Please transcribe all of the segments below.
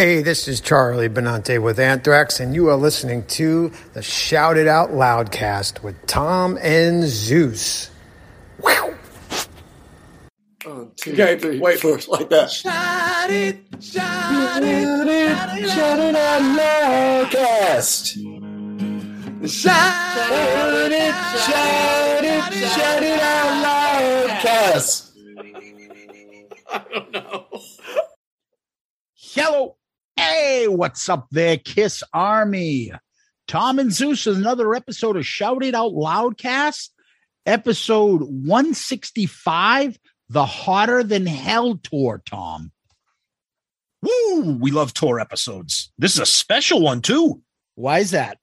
Hey, this is Charlie Benante with Anthrax, and you are listening to the Shout It Out Loudcast with Tom and Zeus. Wow. One, two, okay, wait for it like that. Shout it, shout it, shout it out loudcast. Shout it, shout it, shout it out loudcast. I don't know. Hello. Hey, what's up there, Kiss Army? Tom and Zeus with another episode of Shout It Out Loudcast, episode 165, the Hotter Than Hell Tour, Tom. Woo! We love tour episodes. This is a special one, too. Why is that?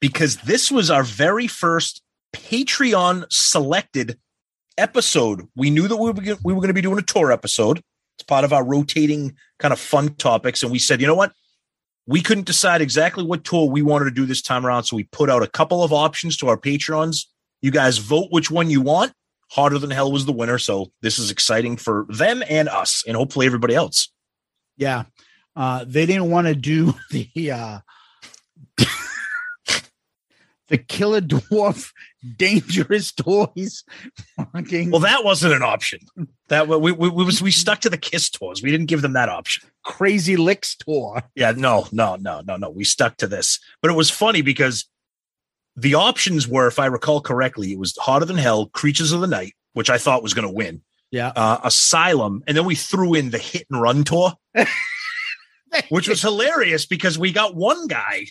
Because this was our very first Patreon selected episode. We knew that we were, we were going to be doing a tour episode. It's part of our rotating kind of fun topics. And we said, you know what? We couldn't decide exactly what tour we wanted to do this time around. So we put out a couple of options to our patrons. You guys vote which one you want. Hotter Than Hell was the winner. So this is exciting for them and us, and hopefully everybody else. Yeah. Uh, they didn't want to do the uh, the killer dwarf dangerous toys. Fucking Well, that wasn't an option. That we, we, we was we stuck to the kiss tours. We didn't give them that option. crazy licks tour. Yeah, no, no, no, no, no. We stuck to this. But it was funny because the options were, if I recall correctly, it was Hotter Than Hell, Creatures of the Night, which I thought was going to win, Yeah. uh, Asylum, and then we threw in the Hit and Run tour, which was hilarious because we got one guy,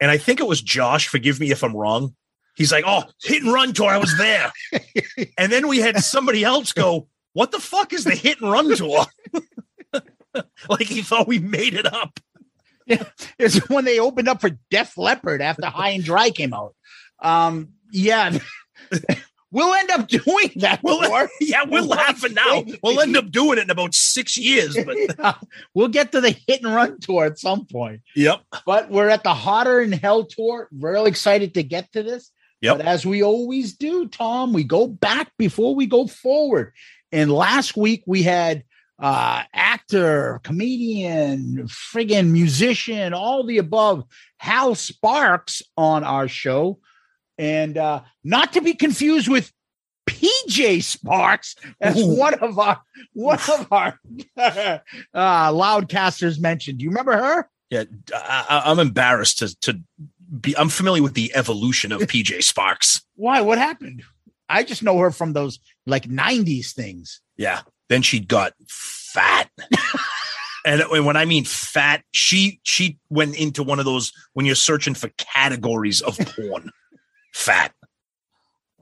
and I think it was Josh. Forgive me if I'm wrong. He's like, "Oh, Hit and Run tour, I was there," and then we had somebody else go, "What the fuck is the Hit and Run tour?" like he thought we made it up. Yeah, It's when they opened up for Def Leppard after High and Dry came out. Um, yeah. we'll end up doing that. Well, tour. yeah, we're laughing now. We'll end up doing it in about six years. But Yeah. We'll get to the hit and run tour at some point. yep, But we're at the Hotter and Hell tour. Real excited to get to this. Yep. But as we always do, Tom, we go back before we go forward. And last week we had uh actor, comedian, friggin' musician, all the above, Hal Sparks on our show. And uh not to be confused with PJ Sparxx as Ooh. one of our one of our uh loudcasters mentioned. Do you remember her? yeah. I, I'm embarrassed to to be. I'm familiar with the evolution of PJ Sparxx. Why? What happened? I just know her from those like 90s things. Yeah. Then she got fat. And when I mean fat, she she went into one of those when you're searching for categories of porn. fat.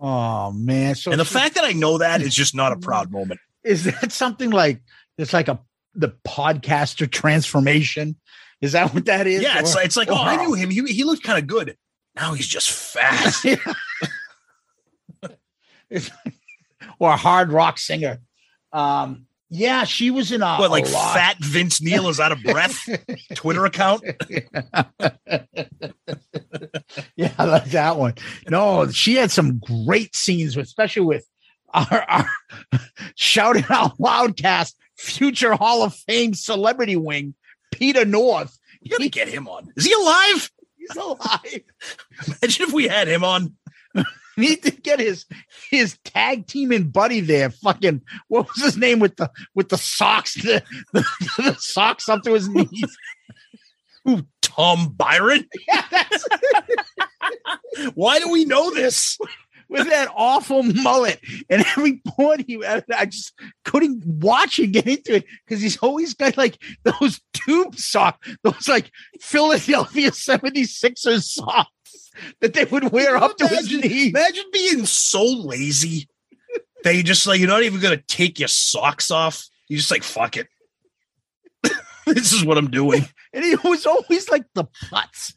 Oh man. So And the she- fact that I know that is just not a mm-hmm. proud moment. is that something like it's like a the podcaster transformation? Is that what that is? Yeah, it's Or- like it's like, oh, I knew him. He he looked kind of good. Now he's just fat. Or a hard rock singer. Um, yeah, she was in a, What, like a fat Vince Neil is out of breath? Twitter account? yeah, I like that one. No, she had some great scenes, especially with our, our shouting out loudcast future Hall of Fame celebrity wing, Peter North. You gotta get him on. Is he alive? He's alive. Imagine if we had him on. Need to get his his tag team and buddy there. Fucking what was his name with the with the socks the, the, the socks up to his knees? Ooh, Tom Byron? Yeah, that's Why do we know this? With that awful mullet. And every point he, I just couldn't watch and get into it because he's always got like those tube socks, those like Philadelphia 76ers socks that they would wear up to his Imagine- knees. Imagine being so lazy that you just like you're not even gonna take your socks off. You just like fuck it. this is what I'm doing. And he was always like the putz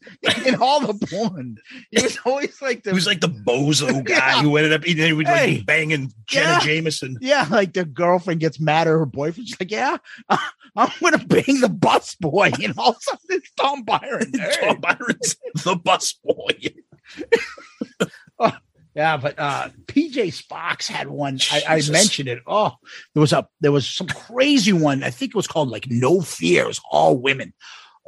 in all the porn. He was always like the He was like the bozo guy Yeah. who ended up he would like Hey. be banging Jenna Yeah. Jameson. Yeah, like the girlfriend gets mad at her boyfriend. She's like, "Yeah, I'm gonna bang the bus boy," and all of a sudden it's Tom Byron. Tom Byron's the bus boy. Yeah, but uh PJ Sparxx had one. I, I mentioned it. Oh, there was a there was some crazy one. I think it was called like No Fears, All Women.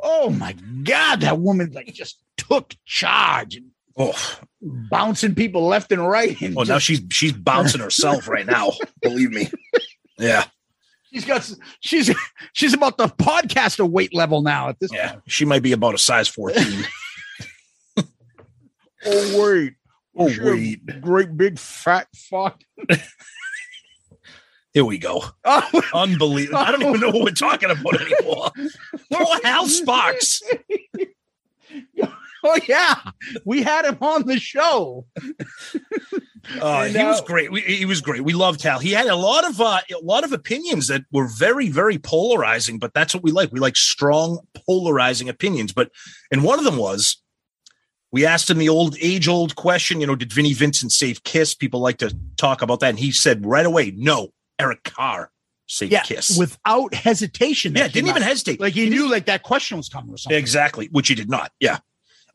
Oh my god, that woman like just took charge and Oh, bouncing people left and right. And well, now she's she's bouncing herself right now. Believe me. Yeah, she's got she's she's about the podcaster weight level now at this yeah. point. She might be about a size 14. Oh wait. Oh, wait. Great big fat fuck. Here we go. Oh, Unbelievable. I don't even know what we're talking about anymore. Poor Hal Sparks. oh yeah. We had him on the show. Uh, And, he was uh, great. We, he was great. We loved Hal. He had a lot of uh, a lot of opinions that were very very polarizing, but that's what we like. We like strong polarizing opinions. But and one of them was we asked him the old age old question. You know, did Vinnie Vincent save Kiss? People like to talk about that, and he said right away, no. Eric Carr saved Yeah, Kiss. without hesitation. yeah, didn't even hesitate. like he knew like that question was coming or something. Exactly, which he did not. Yeah.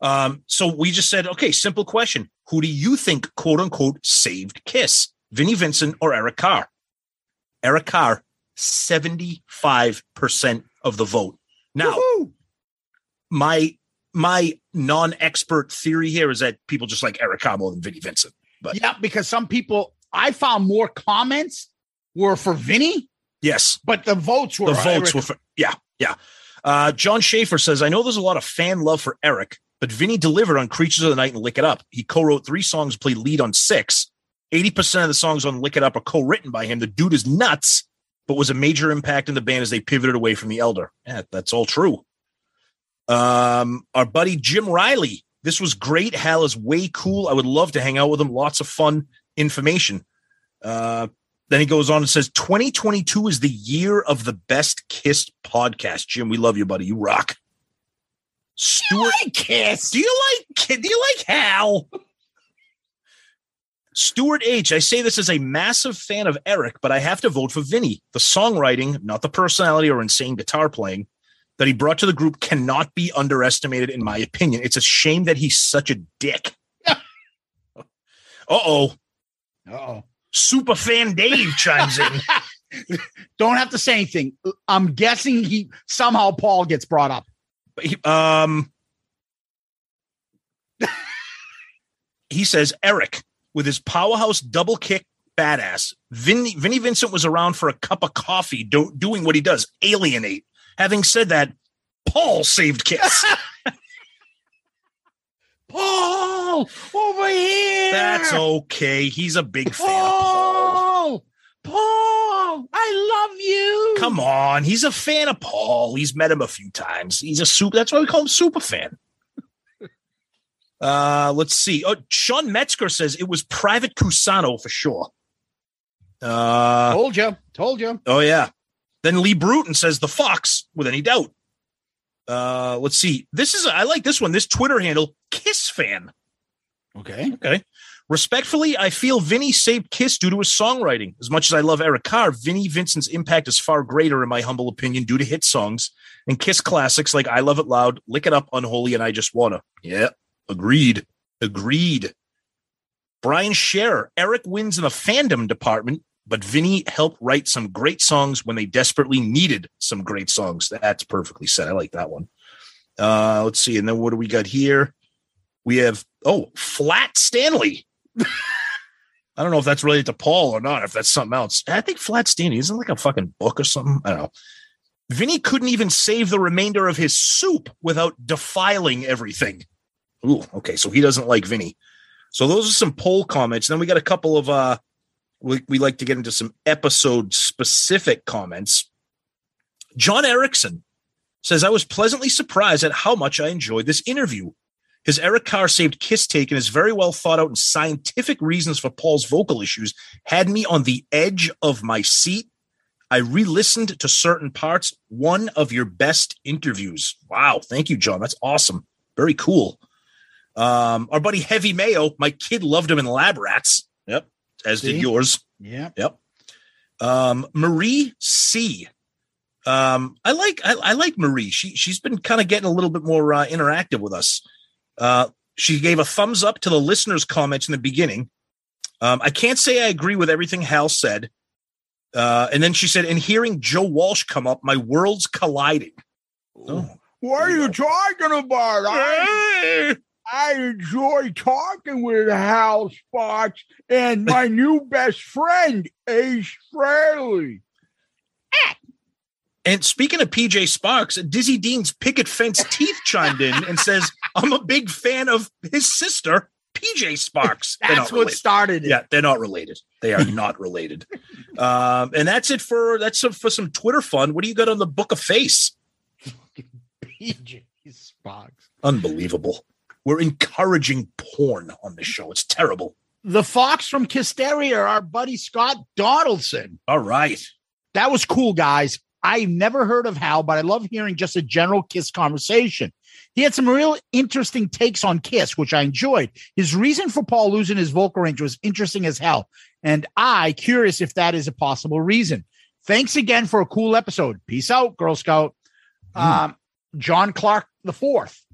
Um, so we just said, okay, simple question. Who do you think, quote unquote, saved Kiss? Vinnie Vincent or Eric Carr? Eric Carr, 75% of the vote. Now, Woohoo! my my non-expert theory here is that people just like Eric more than Vinnie Vincent. But yeah, because some people I found more comments were for Vinny, yes, but the votes were the votes Eric- were for yeah yeah. Uh john schaefer says i know there's a lot of fan love for eric but vinny delivered on creatures of the night and lick it up. He co-wrote three songs played lead on six. 80% of the songs on lick it up are co-written by him. The dude is nuts but was a major impact in the band as they pivoted away from the elder. Yeah that's all true um our buddy jim riley this was great hal is way cool i would love to hang out with him lots of fun information uh then he goes on and says 2022 is the year of the best kissed podcast. Jim, we love you, buddy. You rock. Stuart Kiss. Do you like do you like Hal? Stuart H. I say this as a massive fan of Eric, but I have to vote for Vinny. The songwriting, not the personality or insane guitar playing, that he brought to the group cannot be underestimated, in my opinion. It's a shame that he's such a dick. uh oh. Uh-oh. Super fan Dave chimes in. Don't have to say anything. I'm guessing he somehow Paul gets brought up. He- um, he says Eric with his powerhouse double kick badass. Vinny, Vinny Vincent was around for a cup of coffee, do, doing what he does, alienate. Having said that, Paul saved Kiss. Paul over here. That's okay. He's a big fan of Paul. Paul. Paul, I love you. Come on, he's a fan of Paul. He's met him a few times. He's a super. That's why we call him super fan. Uh, let's see. Oh, Sean Metzger says it was Private Cusano for sure. Uh, Told you. Told you. oh yeah. Then Lee Bruton says the Fox with any doubt. Uh, let's see. This is I like this one. This Twitter handle Kiss fan. Okay. Okay. Respectfully, I feel Vinny saved Kiss due to his songwriting. As much as I love Eric Carr, Vinny Vincent's impact is far greater, in my humble opinion, due to hit songs and Kiss classics like I Love It Loud, Lick It Up, Unholy, and I Just Wanna. Yeah, agreed. Agreed. Brian Scherer, Eric wins in the fandom department, but Vinny helped write some great songs when they desperately needed some great songs. That's perfectly said. I like that one. Uh, let's see. And then what do we got here? We have, oh, Flat Stanley. I don't know if that's related to Paul or not, if that's something else. I think Flat Stanley isn't like a fucking book or something. I don't know. Vinny couldn't even save the remainder of his soup without defiling everything. Ooh, okay. So he doesn't like Vinny. So those are some poll comments. Then we got a couple of uh we, we like to get into some episode specific comments. John Erickson says, I was pleasantly surprised at how much I enjoyed this interview. His Eric Carr saved kiss take and his very well thought out and scientific reasons for Paul's vocal issues had me on the edge of my seat. I re listened to certain parts. One of your best interviews. Wow. Thank you, John. That's awesome. Very cool. Um, our buddy Heavy Mayo, my kid loved him in Lab Rats. As See? did yours. Yeah. Yep. Um, Marie C. Um, I like I, I like Marie. She she's been kind of getting a little bit more uh, interactive with us. Uh, she gave a thumbs up to the listeners' comments in the beginning. Um, I can't say I agree with everything Hal said. Uh, and then she said, "In hearing Joe Walsh come up, my worlds colliding." Oh, What are you talking about? I, I enjoy talking with Hal Sparks and my new best friend, Ace Frehley. And speaking of PJ Sparxx, Dizzy Dean's picket fence teeth chimed in and says, "I'm a big fan of his sister, PJ Sparxx." That's what related. started it. Yeah, they're not related. They are not related. Um, and that's it for that's some, for some Twitter fun. What do you got on the Book of Face? PJ Sparxx. Unbelievable. We're encouraging porn on this show. It's terrible. The Fox from Kisteria, our buddy Scott Donaldson. All right. That was cool, guys. I've never heard of Hal, but I love hearing just a general Kiss conversation. He had some real interesting takes on Kiss, which I enjoyed. His reason for Paul losing his vocal range was interesting as hell. And I curious if that is a possible reason. Thanks again for a cool episode. Peace out, Girl Scout. Um, John Clark the fourth.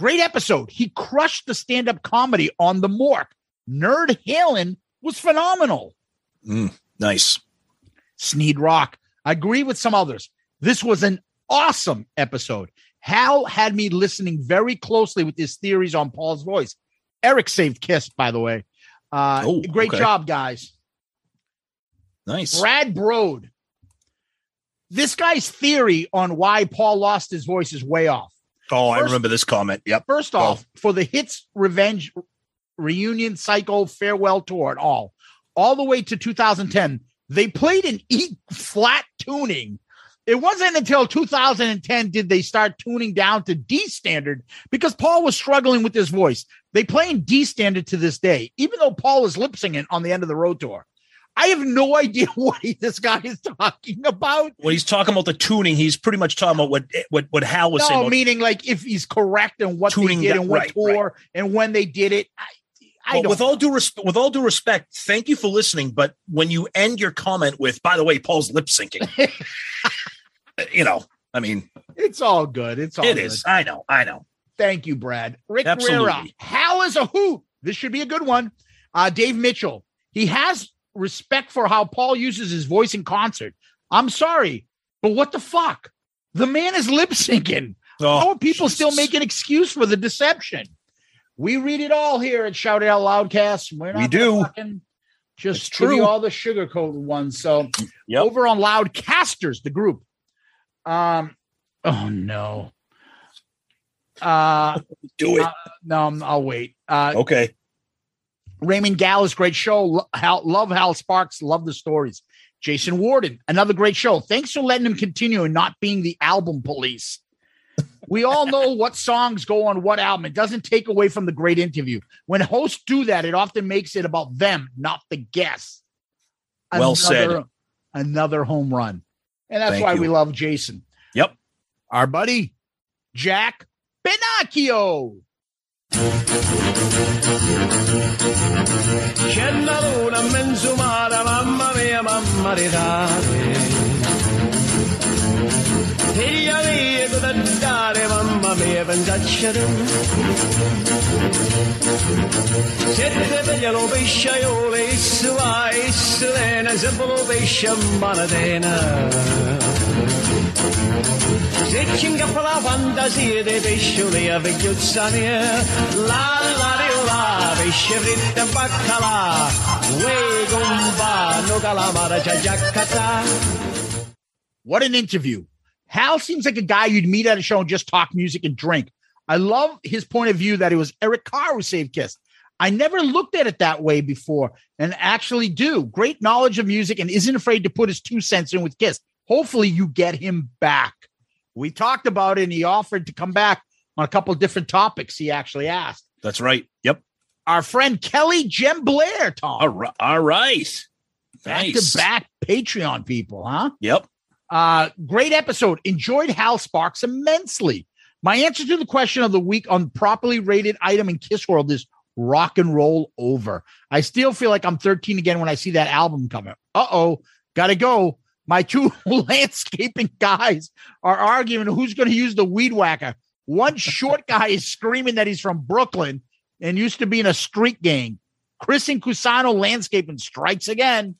Great episode. He crushed the stand-up comedy on the Mork. Nerd Halen was phenomenal. Mm, nice. Sneed Rock. I agree with some others. This was an awesome episode. Hal had me listening very closely with his theories on Paul's voice. Eric saved Kiss, by the way. Uh, Oh, great okay. job, guys. Nice. Brad Brode. This guy's theory on why Paul lost his voice is way off. Oh, I remember this comment. Yep. First off, for the hits revenge reunion cycle farewell tour and all, all the way to 2010, they played in E flat tuning. It wasn't until 2010 did they start tuning down to D standard because Paul was struggling with his voice. They play in D standard to this day, even though Paul is lip singing on the end of the road tour. I have no idea what he, this guy is talking about. When he's talking about the tuning, he's pretty much talking about what what what Hal was saying. No, about- meaning like if he's correct and what Tuning they did that- and what right, tour and when they did it. I, I Well, don't. with all due respect, with all due respect, thank you for listening. But when you end your comment with, "By the way, Paul's lip syncing," you know, I mean, it's all good. It's all it good. is. I know. I know. Thank you, Brad. Rick Absolutely. Rera. Hal is a hoot. This should be a good one. Uh, Dave Mitchell. He has respect for how Paul uses his voice in concert. I'm sorry, but what the fuck? The man is lip syncing. Oh, How are people still Jesus. making excuse for the deception? We read it all here at Shout It Out Loudcast. We're not We do. fucking Just It's true. all the sugarcoated ones. So Yep. over on Loudcasters, the group. Um. Oh no. Uh Do it. uh, no, I'll wait. Uh, Okay. Raymond Gallas, great show. Love Hal Sparks. Love the stories. Jason Warden, another great show. Thanks for letting him continue and not being the album police. We all know what songs go on what album. It doesn't take away from the great interview. When hosts do that, it often makes it about them, not the guests. Well said. Another- Another home run. And that's Thank why you. we love Jason. Yep. Our buddy, Jack Pinocchio. C'è la luna in mezzo mare, mamma mia, mamma dare. Figlia mia, cosa dare, mamma mia, pensaccia. Se te veglia lo pesce aiole, isso va, isso lena, se lo pesce What an interview. Hal seems like a guy you'd meet at a show and just talk music and drink. I love his point of view that it was Eric Carr who saved Kiss. I never looked at it that way before and actually do. Great knowledge of music and isn't afraid to put his two cents in with Kiss. Hopefully, you get him back. We talked about it and he offered to come back on a couple different topics he actually asked. That's right. Yep. Our friend Kelly Jem Blair, Tom. All right. All right. Back Nice. to back Patreon people, huh? Yep. Uh, great episode. Enjoyed Hal Sparks immensely. My answer to the question of the week on properly rated item in Kiss World is rock and roll over. I still feel like I'm 13 again when I see that album coming. Uh oh, gotta go. My two landscaping guys are arguing who's going to use the weed whacker. One short guy is screaming that he's from Brooklyn and used to be in a street gang. Criss and Cusano landscaping strikes again.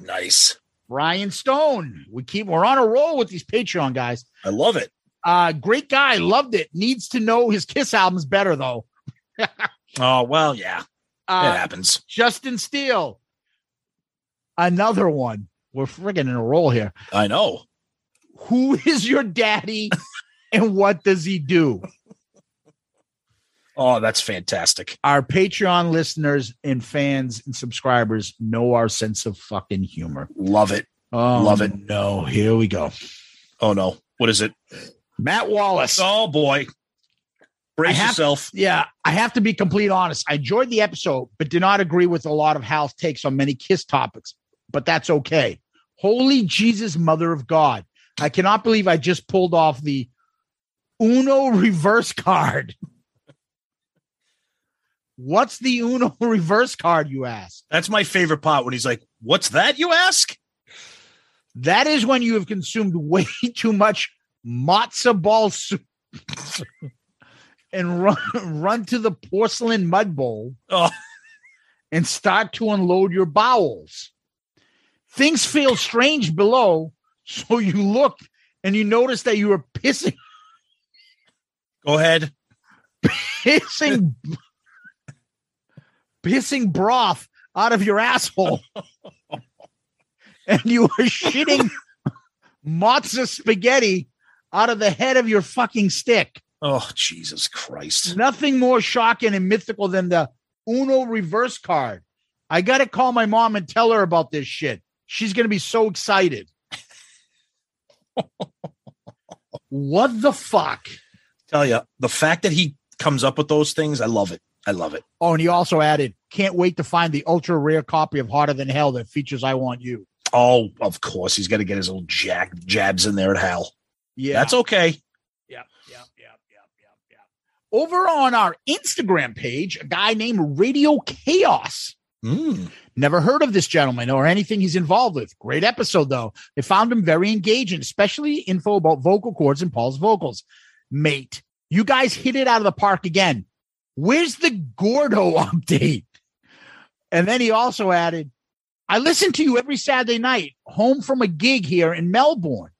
Nice. Brian Stone. We keep we're on a roll with these Patreon guys. I love it. Uh great guy, loved it. Needs to know his Kiss albums better though. Oh, well, yeah. it Uh happens. Justin Steele. Another one. We're friggin' in a roll here. I know. Who is your daddy and what does he do? Oh, that's fantastic. Our Patreon listeners and fans and subscribers know our sense of fucking humor. Love it. Oh, Love it. No, here we go. Oh, no. What is it? Matt Wallace. Oh, boy. Brace have- yourself. Yeah, I have to be complete honest. I enjoyed the episode, but did not agree with a lot of Hal's takes on many Kiss topics. But that's okay. Holy Jesus, Mother of God! I cannot believe I just pulled off the Uno reverse card. What's the Uno reverse card? You ask. That's my favorite part when he's like, What's that, you ask? That is when you have consumed way too much matzo ball soup and run run to the porcelain mud bowl Oh, and start to unload your bowels. Things feel strange below, so you look and you notice that you are pissing go ahead. pissing pissing broth out of your asshole. and you are shitting matzo spaghetti out of the head of your fucking stick. Oh, Jesus Christ. Nothing more shocking and mythical than the Uno reverse card. I got to call my mom and tell her about this shit. She's going to be so excited. what the fuck? Tell you, the fact that he comes up with those things, I love it. I love it. Oh, and he also added, can't wait to find the ultra rare copy of Hotter Than Hell that features I Want You. Oh, of course. He's got to get his little jack jabs in there at Hal. Yeah. That's okay. Yep, yep, yep, yep, yep, yep. Over on our Instagram page, a guy named Radio Chaos. Mm. Never heard of this gentleman or anything he's involved with. Great episode, though. I found him very engaging, especially info about vocal cords and Paul's vocals. Mate, you guys hit it out of the park again. Where's the Gordo update? And then he also added, I listen to you every Saturday night, home from a gig here in Melbourne.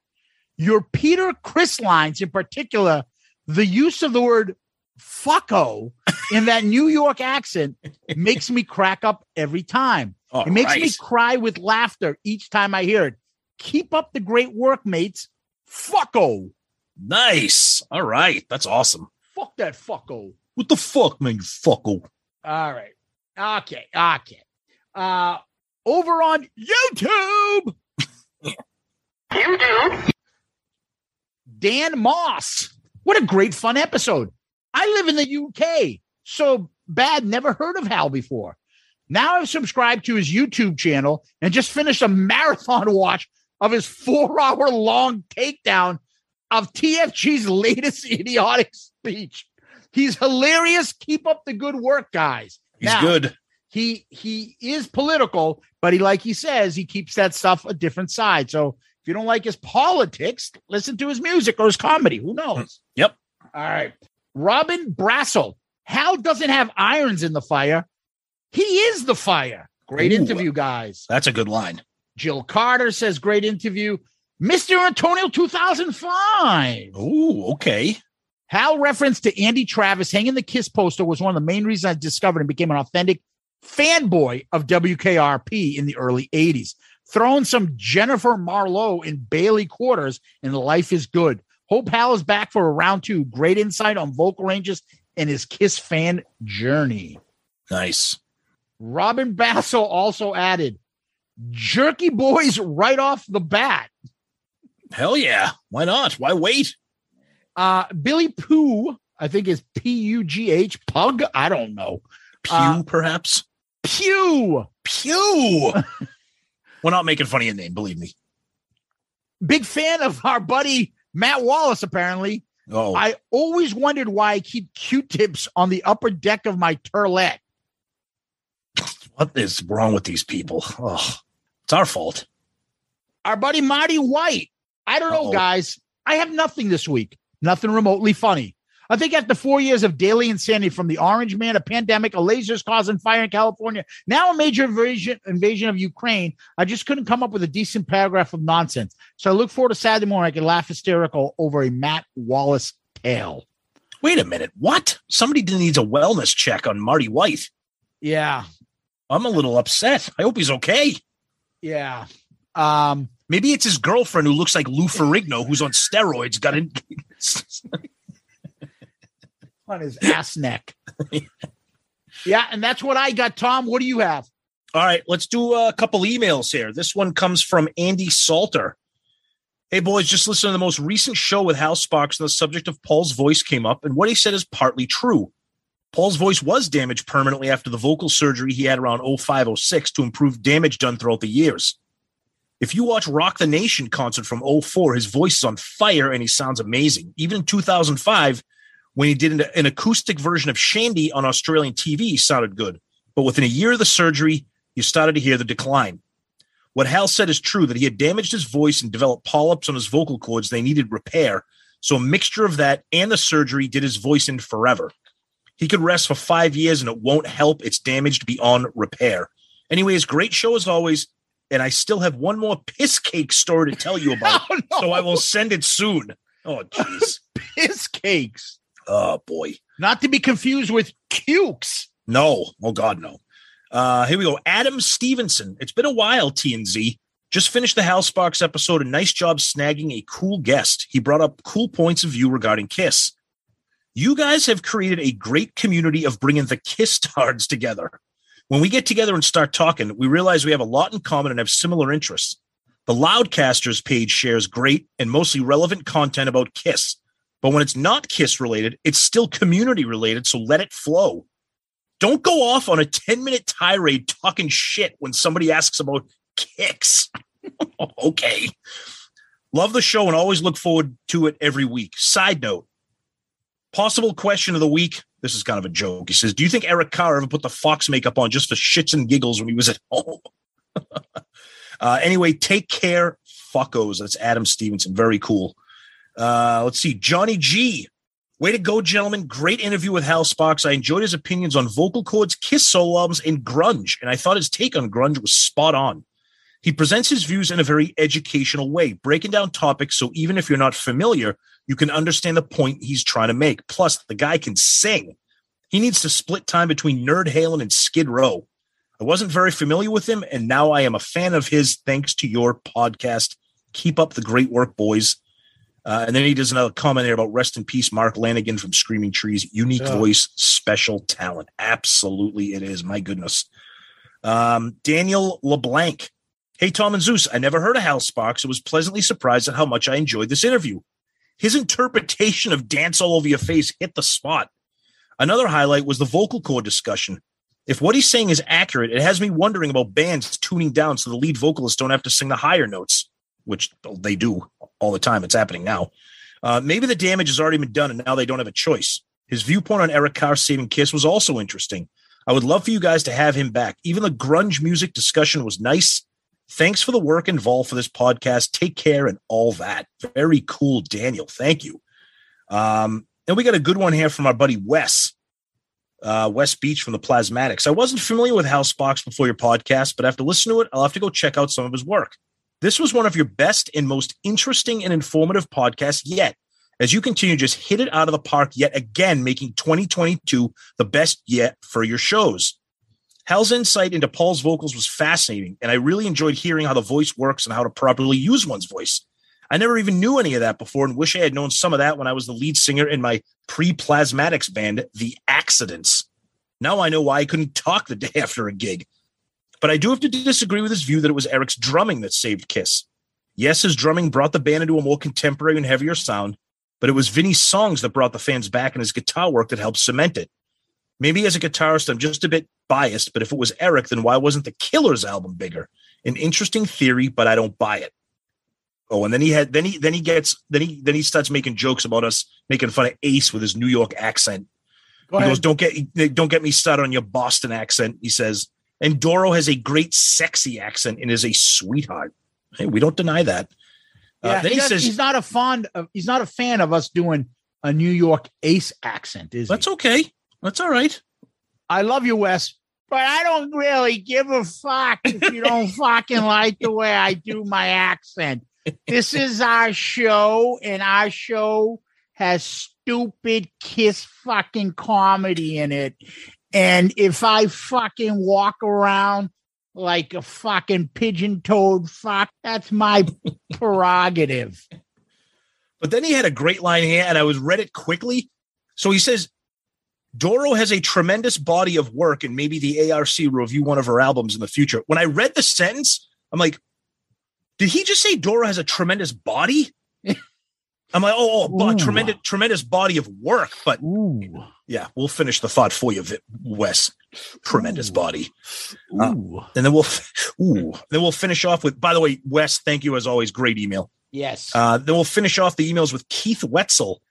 Your Peter Criss lines, in particular, the use of the word fucko in that New York accent makes me crack up every time. All it makes me cry with laughter each time I hear it. Keep up the great work, mates. Fucko. Nice. All right. That's awesome. Fuck that fucko. What the fuck, man? You fucko. All right. Okay. Okay. Uh over on YouTube. YouTube. Dan Moss. What a great fun episode. I live in the UK. So bad, never heard of Hal before. Now I've subscribed to his YouTube channel and just finished a marathon watch of his four hour long takedown of TFG's latest idiotic speech. He's hilarious. Keep up the good work, guys. He's Now, good. he he is political, but he like he says he keeps that stuff a different side. So if you don't like his politics, listen to his music or his comedy. Who knows? Mm, yep. All right. Robin Brassel. Hal doesn't have irons in the fire. He is the fire. Great Ooh. interview, guys. That's a good line. Jill Carter says great interview. Mr. Antonio 2005. Oh, okay. Hal reference to Andy Travis hanging the Kiss poster was one of the main reasons I discovered and became an authentic fanboy of WKRP in the early 80s. throwing some Jennifer Marlowe in Bailey quarters, and life is good. Hope Hal is back for a round two. Great insight on vocal ranges and his Kiss fan journey. Nice. Robin Basso also added, Jerky Boys right off the bat. Hell yeah. Why not? Why wait? Uh, Billy Pooh, I think is P U G H, Pug. I don't know. Pew, Uh, perhaps? Pew. Pew. We're not making fun of your name, believe me. Big fan of our buddy Matt Wallace, apparently. Oh, I always wondered why I keep Q-tips on the upper deck of my turlet. what is wrong with these people? Oh, it's our fault. Our buddy Marty White. I don't know, Uh-oh. guys. I have nothing this week. Nothing remotely funny. I think after four years of daily insanity from the Orange Man, a pandemic, a lasers causing fire in California, now a major invasion, invasion of Ukraine, I just couldn't come up with a decent paragraph of nonsense. So I look forward to Saturday morning. I can laugh hysterical over a Matt Wallace tale. Wait a minute. What? Somebody needs a wellness check on Marty White. Yeah. I'm a little upset. I hope he's okay. Yeah. Um, Maybe it's his girlfriend who looks like Lou Ferrigno, who's on steroids, got in. on his ass neck. yeah, and that's what I got. Tom, what do you have? All right, let's do a couple emails here. This one comes from Andy Salter. Hey, boys, just listen to the most recent show with Hal Sparks, and the subject of Paul's voice came up, and what he said is partly true. Paul's voice was damaged permanently after the vocal surgery he had around 0506 to improve damage done throughout the years. If you watch Rock the Nation concert from 04, his voice is on fire and he sounds amazing. Even in 2005, when he did an, an acoustic version of Shandi on Australian TV, sounded good. But within a year of the surgery, you started to hear the decline. What Hal said is true that he had damaged his voice and developed polyps on his vocal cords. They needed repair. So a mixture of that and the surgery did his voice in forever. He could rest for five years and it won't help. It's damaged beyond repair. Anyways, great show as always. And I still have one more piss cake story to tell you about. Oh, no. So I will send it soon. Oh, jeez. Piss cakes. Oh, boy. Not to be confused with cukes. No. Oh God, no. Uh, here we go. Adam Stevenson. It's been a while, TNZ. Just finished the Hal Sparks episode. A nice job snagging a cool guest. He brought up cool points of view regarding Kiss. You guys have created a great community of bringing the Kiss tards together. When we get together and start talking, we realize we have a lot in common and have similar interests. The Loudcasters page shares great and mostly relevant content about Kiss. But when it's not Kiss related, it's still community related, so let it flow. Don't go off on a 10 minute tirade talking shit when somebody asks about kicks. okay. Love the show and always look forward to it every week. Side note possible question of the week. This is kind of a joke. He says, Do you think Eric Carr ever put the Fox makeup on just for shits and giggles when he was at home? uh, anyway, take care, fuckos. That's Adam Stevenson. Very cool. Uh, let's see. Johnny G. Way to go, gentlemen. Great interview with Hal Sparks. I enjoyed his opinions on vocal cords, Kiss solo albums, and grunge, and I thought his take on grunge was spot on. He presents his views in a very educational way, breaking down topics so even if you're not familiar, you can understand the point he's trying to make. Plus, the guy can sing. He needs to split time between Nerd Halen and Skid Row. I wasn't very familiar with him, and now I am a fan of his thanks to your podcast. Keep up the great work, boys. Uh, and then he does another comment here about rest in peace, Mark Lanegan from Screaming Trees. Unique Yeah. voice, special talent. Absolutely, it is. My goodness. Um, Daniel LeBlanc. Hey, Tom and Zeus. I never heard of Hal Sparks. I was pleasantly surprised at how much I enjoyed this interview. His interpretation of Dance All Over Your Face hit the spot. Another highlight was the vocal cord discussion. If what he's saying is accurate, it has me wondering about bands tuning down so the lead vocalists don't have to sing the higher notes, which they do all the time. It's happening now. Uh, maybe the damage has already been done and now they don't have a choice. His viewpoint on Eric Carr saving Kiss was also interesting. I would love for you guys to have him back. Even the grunge music discussion was nice. Thanks for the work involved for this podcast. Take care and all that. Very cool, Daniel. Thank you. Um, and we got a good one here from our buddy Wes, uh, Wes Beech from the Plasmatics. I wasn't familiar with Hal Sparks before your podcast, but after listening to it, I'll have to go check out some of his work. This was one of your best and most interesting and informative podcasts yet. As you continue, just hit it out of the park yet again, making 2022 the best yet for your shows. Hal's insight into Paul's vocals was fascinating, and I really enjoyed hearing how the voice works and how to properly use one's voice. I never even knew any of that before and wish I had known some of that when I was the lead singer in my pre plasmatics band, The Accidents. Now I know why I couldn't talk the day after a gig. But I do have to disagree with his view that it was Eric's drumming that saved Kiss. Yes, his drumming brought the band into a more contemporary and heavier sound, but it was Vinny's songs that brought the fans back and his guitar work that helped cement it. Maybe as a guitarist, I'm just a bit biased, but if it was Eric, then why wasn't the Killers album bigger? An interesting theory, but I don't buy it. Oh, and then he had then he then he gets then he then he starts making jokes about us making fun of Ace with his New York accent. Go he ahead. goes, "Don't get don't get me started on your Boston accent." He says, and Doro has a great sexy accent and is a sweetheart. Hey, we don't deny that. Uh, Yeah, then he he does- says, he's not a fond of he's not a fan of us doing a New York ace accent, is "That's he? okay. That's all right." I love you, Wes, but I don't really give a fuck if you don't fucking like the way I do my accent. This is our show, and our show has stupid kiss fucking comedy in it. And if I fucking walk around like a fucking pigeon toed fuck, that's my prerogative. But then he had a great line here, and I was read it quickly. So he says, Doro has a tremendous body of work, and maybe the ARC will review one of her albums in the future. When I read the sentence, I'm like, did he just say Doro has a tremendous body? I'm like, oh, oh Ooh. tremendous, tremendous body of work. But Ooh. yeah, we'll finish the thought for you, Vi- Wes. Tremendous Ooh. body. Uh, And then we'll, ooh, then we'll finish off with, by the way, Wes, thank you as always. Great email. yes. Uh, then we'll finish off the emails with Keith Wetzel.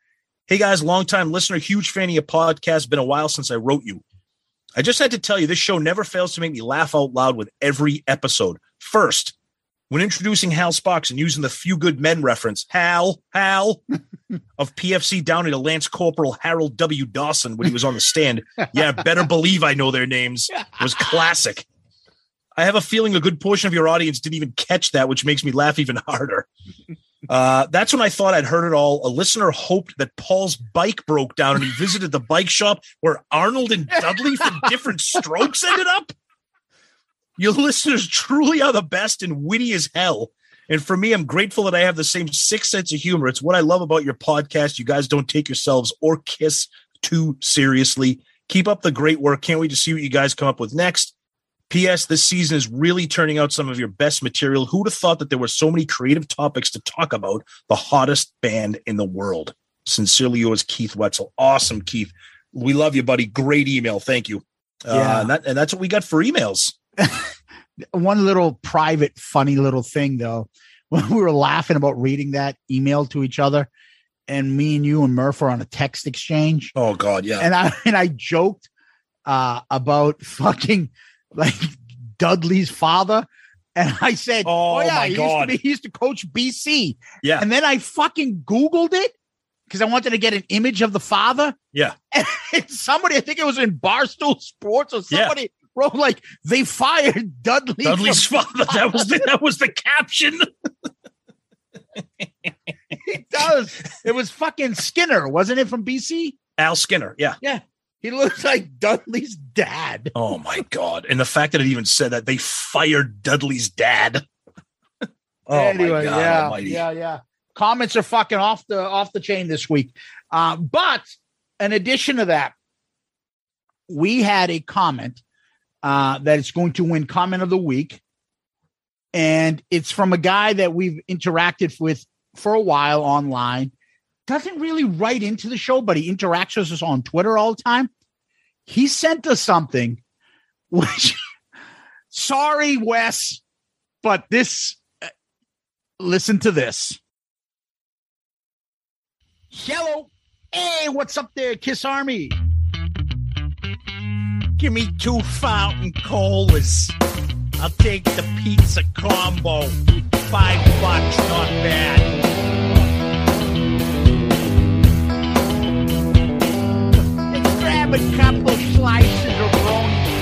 Hey guys, longtime listener, huge fan of your podcast. Been a while since I wrote you. I just had to tell you, this show never fails to make me laugh out loud with every episode. First, when introducing Hal Sparks and using the Few Good Men reference, Hal, Hal of PFC Downey to Lance Corporal Harold W. Dawson when he was on the stand. Yeah, better believe I know their names. It was classic. I have a feeling a good portion of your audience didn't even catch that, which makes me laugh even harder. Uh, that's when I thought I'd heard it all. A listener hoped that Paul's bike broke down and he visited the bike shop where Arnold and Dudley from different strokes ended up. Your listeners truly are the best and witty as hell. And for me, I'm grateful that I have the same sixth sense of humor. It's what I love about your podcast. You guys don't take yourselves or Kiss too seriously. Keep up the great work. Can't wait to see what you guys come up with next. P.S. This season is really turning out some of your best material. Who'd have thought that there were so many creative topics to talk about? The hottest band in the world. Sincerely yours, Keith Wetzel. Awesome, Keith. We love you, buddy. Great email. Thank you. Uh, Yeah. and, that, and that's what we got for emails. one little private funny little thing though. When we were laughing about reading that email to each other and me and you and murph are on a text exchange. Oh God, yeah. and i and i joked uh about fucking like dudley's father. And i said Oh, oh, yeah he used to be he used to coach bc Yeah. and then i fucking googled it because i wanted to get an image of the father. Yeah. and somebody i think it was in barstool sports or somebody wrote like they fired dudley Dudley's father. That was the, that was the caption. He does. It was fucking Skinner, wasn't it from BC? Al Skinner. Yeah. Yeah. He looks like Dudley's dad. Oh my God. And the fact that it even said that they fired Dudley's dad. oh anyway, my God yeah, almighty. yeah, yeah. Comments are fucking off the off the chain this week. Uh, but in addition to that, we had a comment uh, that it's going to win comment of the week, and it's from a guy that we've interacted with for a while online. Doesn't really write into the show, but he interacts with us on Twitter all the time. He sent us something, which, sorry, Wes, but this listen to this. Hello. Hey, what's up there, Kiss Army? Give me two fountain colas. I'll take the pizza combo. Five bucks, not bad. Let's grab a couple slices of Roni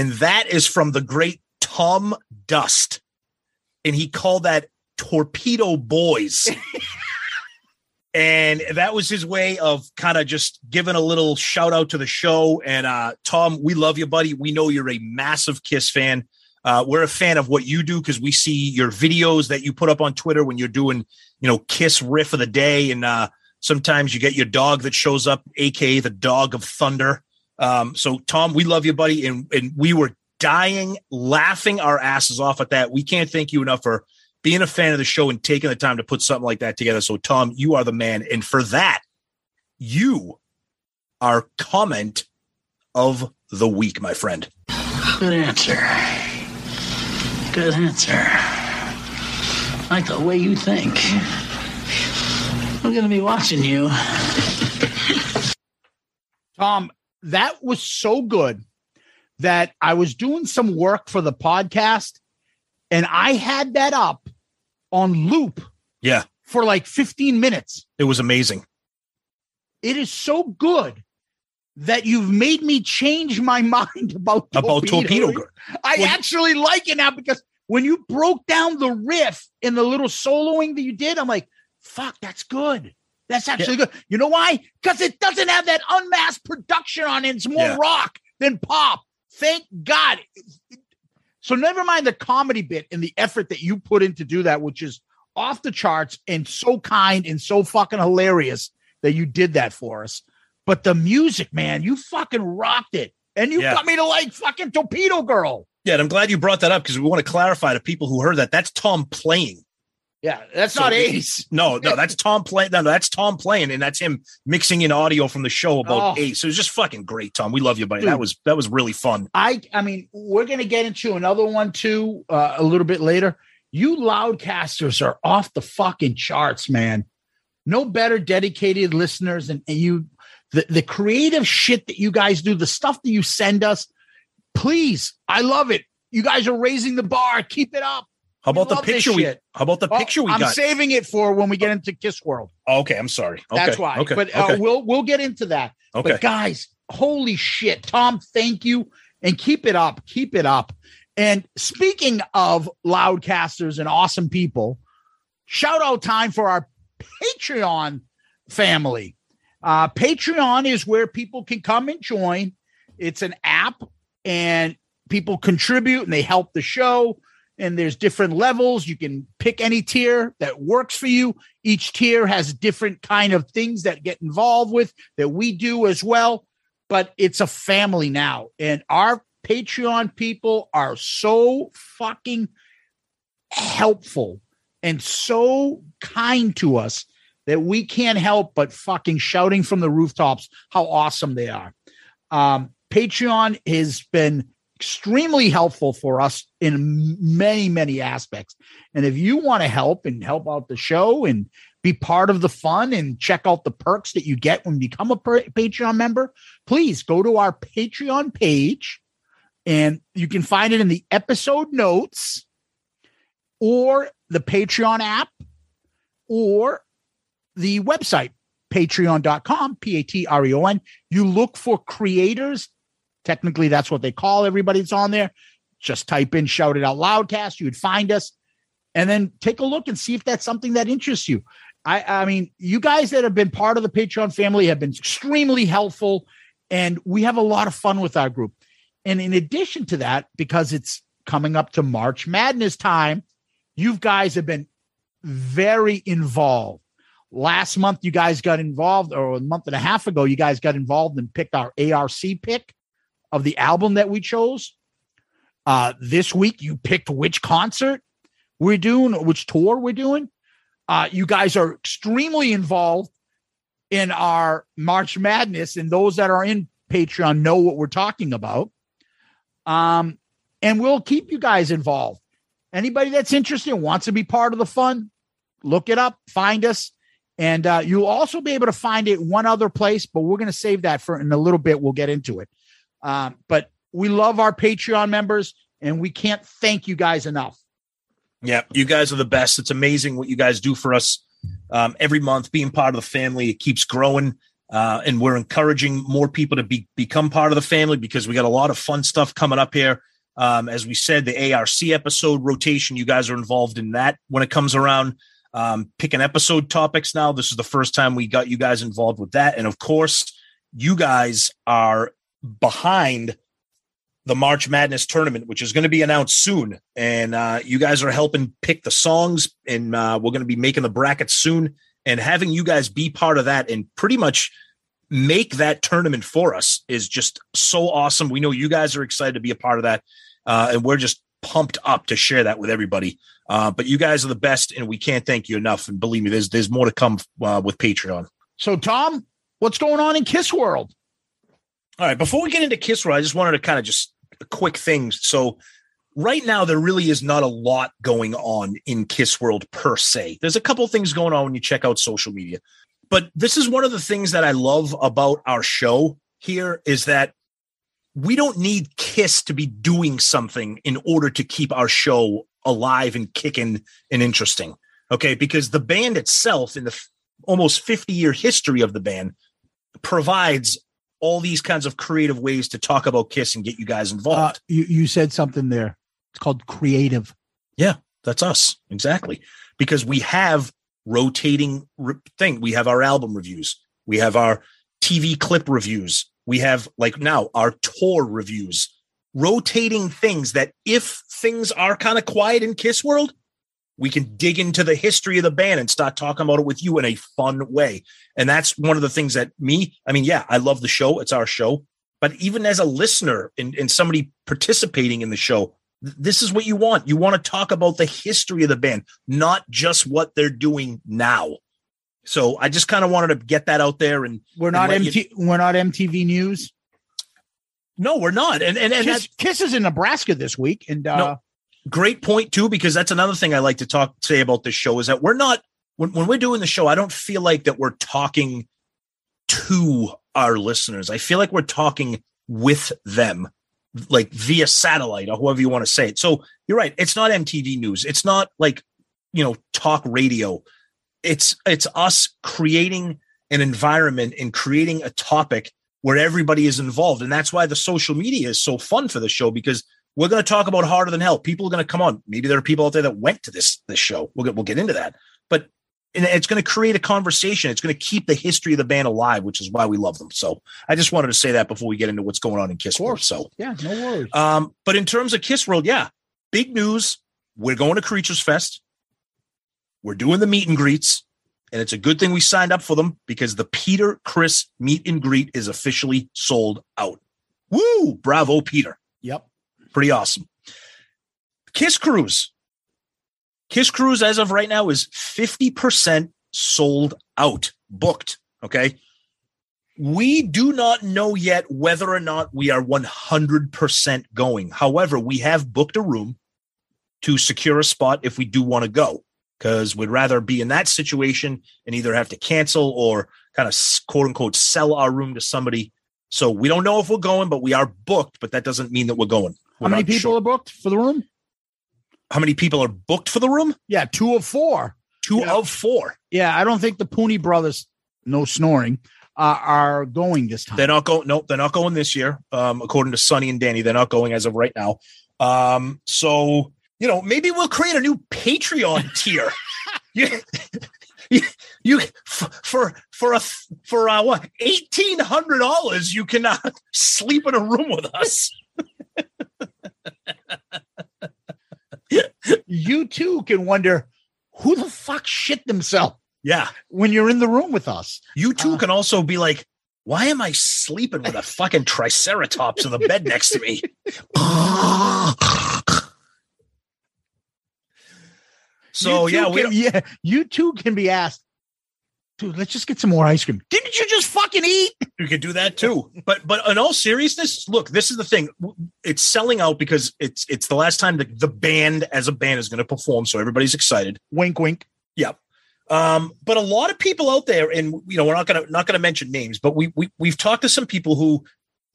and that is from the great Tom Dust, and he called that Torpedo Boys. and that was his way of kind of just giving a little shout out to the show. And uh, Tom, we love you, buddy. We know you're a massive Kiss fan. Uh, we're a fan of what you do because we see your videos that you put up on Twitter when you're doing, you know, Kiss riff of the day, and uh, sometimes you get your dog that shows up, aka the dog of thunder. Um, so, Tom, we love you, buddy, and and we were dying, laughing our asses off at that. We can't thank you enough for being a fan of the show and taking the time to put something like that together. So, Tom, you are the man, and for that, you are comment of the week, my friend. Good answer. Good answer. I like the way you think. I'm going to be watching you. Tom, that was so good that I was doing some work for the podcast and I had that up on loop Yeah, for like 15 minutes. it was amazing. It is so good that you've made me change my mind about About Torpedo Girl. I Well- actually like it now because when you broke down the riff in the little soloing that you did, I'm like, fuck, that's good. That's actually good. You know why? Because it doesn't have that unmasked production on it. It's more Yeah. rock than pop. Thank God. So never mind the comedy bit and the effort that you put in to do that, which is off the charts and so kind and so fucking hilarious that you did that for us. But the music, man, you fucking rocked it. And you Yeah. got me to like fucking Torpedo Girl. Yeah, and I'm glad you brought that up because we want to clarify to people who heard that that's Tom playing. Yeah, that's So not Ace. No, no, that's Tom playing. No, no, that's Tom playing, and that's him mixing in audio from the show about Oh. Ace. It was just fucking great, Tom. We love you, buddy. Dude. That was that was really fun. I I mean, we're gonna get into another one too uh, a little bit later. You loudcasters are off the fucking charts, man. No better dedicated listeners and, and you the, the creative shit that you guys do, the stuff that you send us. Please, I love it. You guys are raising the bar. Keep it up. How about We the love this picture we? How about the picture we I'm got? saving it for when we get into Kiss World. Okay, I'm sorry. Okay, That's why. Okay, but uh, okay, we'll we'll get into that. okay. But guys, holy shit, Tom, thank you and keep it up. Keep it up. And speaking of loudcasters and awesome people, shout out time for our Patreon family. Uh, Patreon is where people can come and join. It's an app and people contribute and they help the show. And there's different levels. You can pick any tier that works for you. Each tier has different kind of things that get involved with that we do as well. But it's a family now. And our Patreon people are so fucking helpful and so kind to us that we can't help but fucking shouting from the rooftops how awesome they are. Um, Patreon has been extremely helpful for us in many, many aspects. And if you want to help and help out the show and be part of the fun and check out the perks that you get when you become a Patreon member, please go to our Patreon page and you can find it in the episode notes or the Patreon app or the website patreon.com p-a-t-r-e-o-n you look for creators technically that's what they call everybody that's on there. Just type in shout it out loudcast you would find us. And then take a look and see if that's something that interests you. I i mean you guys that have been part of the patreon family have been extremely helpful and we have a lot of fun with our group. And in addition to that because it's coming up to march madness time you guys have been very involved. Last month you guys got involved or a month and a half ago you guys got involved and picked our arc pick of the album that we chose uh this week you picked which concert we're doing which tour we're doing uh you guys are extremely involved in our march madness and those that are in patreon know what we're talking about um and we'll keep you guys involved anybody that's interested wants to be part of the fun look it up find us and uh, you'll also be able to find it one other place, but we're going to save that for in a little bit. We'll get into it. Um, but we love our Patreon members, and we can't thank you guys enough. Yeah, you guys are the best. It's amazing what you guys do for us um, every month. Being part of the family, it keeps growing. Uh, and we're encouraging more people to be become part of the family because we got a lot of fun stuff coming up here. Um, as we said, the ARC episode rotation, you guys are involved in that when it comes around. Um, picking episode topics now. This is the first time we got you guys involved with that. And of course, you guys are behind the March Madness tournament, which is going to be announced soon. And uh, you guys are helping pick the songs, and uh, we're going to be making the brackets soon. And having you guys be part of that and pretty much make that tournament for us is just so awesome. We know you guys are excited to be a part of that, uh, and we're just pumped up to share that with everybody. Uh, but you guys are the best, and we can't thank you enough. And believe me, there's there's more to come uh, with Patreon. So, Tom, what's going on in Kiss World? All right, before we get into Kiss World, I just wanted to kind of just quick thing. So, right now, there really is not a lot going on in Kiss World per se. There's a couple things going on when you check out social media. But this is one of the things that I love about our show here is that we don't need Kiss to be doing something in order to keep our show alive and kicking and interesting. Okay. Because the band itself, in the f- almost 50 year history of the band, provides all these kinds of creative ways to talk about Kiss and get you guys Uh, involved. you, you said something there. It's called creative. Yeah, that's us. Exactly. Because we have rotating re- thing. We have our album reviews. We have our TV clip reviews. We have like now our tour reviews, rotating things that if things are kind of quiet in Kiss World, we can dig into the history of the band and start talking about it with you in a fun way. And that's one of the things that me, I mean, yeah, I love the show. It's our show. But even as a listener and, and somebody participating in the show, this is what you want. You want to talk about the history of the band, not just what they're doing now. So I just kind of wanted to get that out there. And We're and not let you- we're not MTV News. no, we're not. And and, and Kiss, Kiss is in Nebraska this week, and uh, No. Great point too because that's another thing i like to talk say about this show is that we're not when, when we're doing the show i don't feel like that we're talking to our listeners. I feel like we're talking with them like via satellite or however you want to say it. So you're right. It's not mtv news. It's not like you know talk radio. It's it's us creating an environment and creating a topic where everybody is involved. And that's why the social media is so fun for the show because we're going to talk about Hotter Than Hell. People are going to come on. Maybe there are people out there that went to this this show. We'll get we'll get into that, but and it's going to create a conversation. It's going to keep the history of the band alive, which is why we love them. So I just wanted to say that before we get into what's going on in Kiss World. So yeah, no worries. um, but in terms of Kiss World, yeah, big news. We're going to Creatures Fest. We're doing the meet and greets, and it's a good thing we signed up for them because the Peter Criss meet and greet is officially sold out. Woo! Bravo, Peter. Yep. Pretty awesome. Kiss Cruise. Kiss Cruise, as of right now, is 50% sold out, booked. Okay. We do not know yet whether or not we are 100% going. However, we have booked a room to secure a spot if we do want to go, because we'd rather be in that situation and either have to cancel or kind of quote unquote sell our room to somebody. So we don't know if we're going, but we are booked, but that doesn't mean that we're going. How many people sure. are booked for the room? How many people are booked for the room? Yeah, two of four. Two Yeah. of four. Yeah, I don't think the Pooney brothers, no snoring, uh, are going this time. They're not going. Nope, they're not going this year. Um, according to Sonny and Danny, they're not going as of right now. Um, so you know, maybe we'll create a new Patreon tier. you, you, you for for a for uh, what eighteen hundred dollars, you can uh, sleep in a room with us. you too can wonder who the fuck shit themselves Yeah, when you're in the room with us. you too Uh. can also be like, why am I sleeping with a fucking triceratops in the bed next to me? so yeah, we can, yeah, you too can be asked, dude. Let's just get some more ice cream. Didn't you just fucking eat? You could do that too. But but in all seriousness, look, this is the thing. It's selling out because it's it's the last time the, the band as a band is going to perform, so everybody's excited. Wink, wink. Yep. Um, but a lot of people out there, and you know, we're not gonna not gonna mention names, but we we we've talked to some people who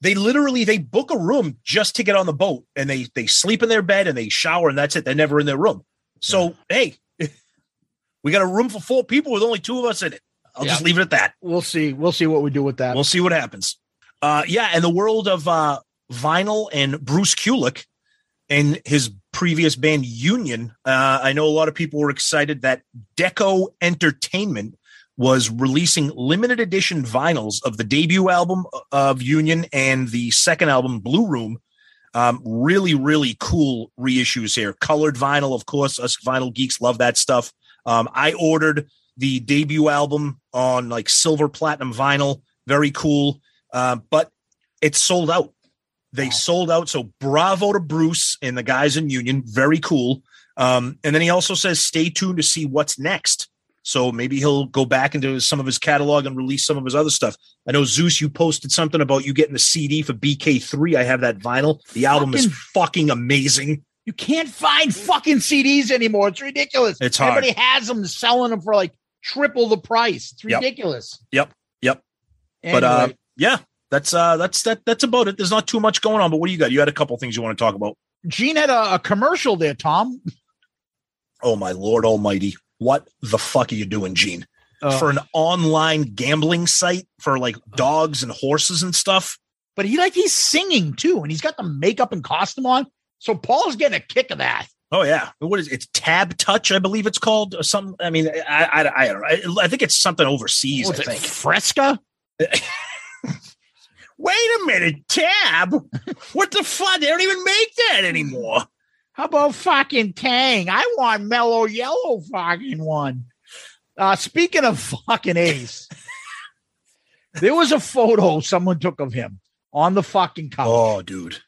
they literally they book a room just to get on the boat and they they sleep in their bed and they shower and that's it. They're never in their room. So hey, we got a room for four people with only two of us in it. I'll Yeah. just leave it at that. We'll see. We'll see what we do with that. We'll see what happens. Uh, yeah, in the world of uh, vinyl and Bruce Kulick and his previous band Union, uh, I know a lot of people were excited that Deko Entertainment was releasing limited edition vinyls of the debut album of Union and the second album, Blue Room. Um, really, really cool reissues here. Colored vinyl, of course. Us vinyl geeks love that stuff. Um, I ordered the debut album on like silver platinum vinyl. Very cool. Uh, but it's sold out. They sold out. So bravo to Bruce and the guys in Union. Very cool. Um, and then he also says, stay tuned to see what's next. So maybe he'll go back into some of his catalog and release some of his other stuff. I know Zeus, you posted something about you getting the CD for BK3. I have that vinyl. The album is Fucking- fucking amazing. you can't find fucking CDs anymore. It's ridiculous. It's hard. Everybody has them selling them for like triple the price. It's Yep. ridiculous. Yep. Yep. But uh, yeah, that's uh, that's that that's about it. There's not too much going on. But what do you got? You had a couple things you want to talk about. Gene had a, a commercial there, Tom. Oh my lord almighty. What the fuck are you doing, Gene? Uh, For an online gambling site for like dogs and horses and stuff? but he like he's singing too, and he's got the makeup and costume on. So Paul's getting a kick of that. Oh yeah. What is it? It's TABtouch, I believe it's called, or something. I mean, I I, I don't know. I, I think it's something overseas. I think. Fresca? Wait a minute, Tab. what the fuck? They don't even make that anymore. How about fucking Tang? I want mellow yellow fucking one. Uh speaking of fucking Ace, there was a photo someone took of him on the fucking couch. Oh, dude.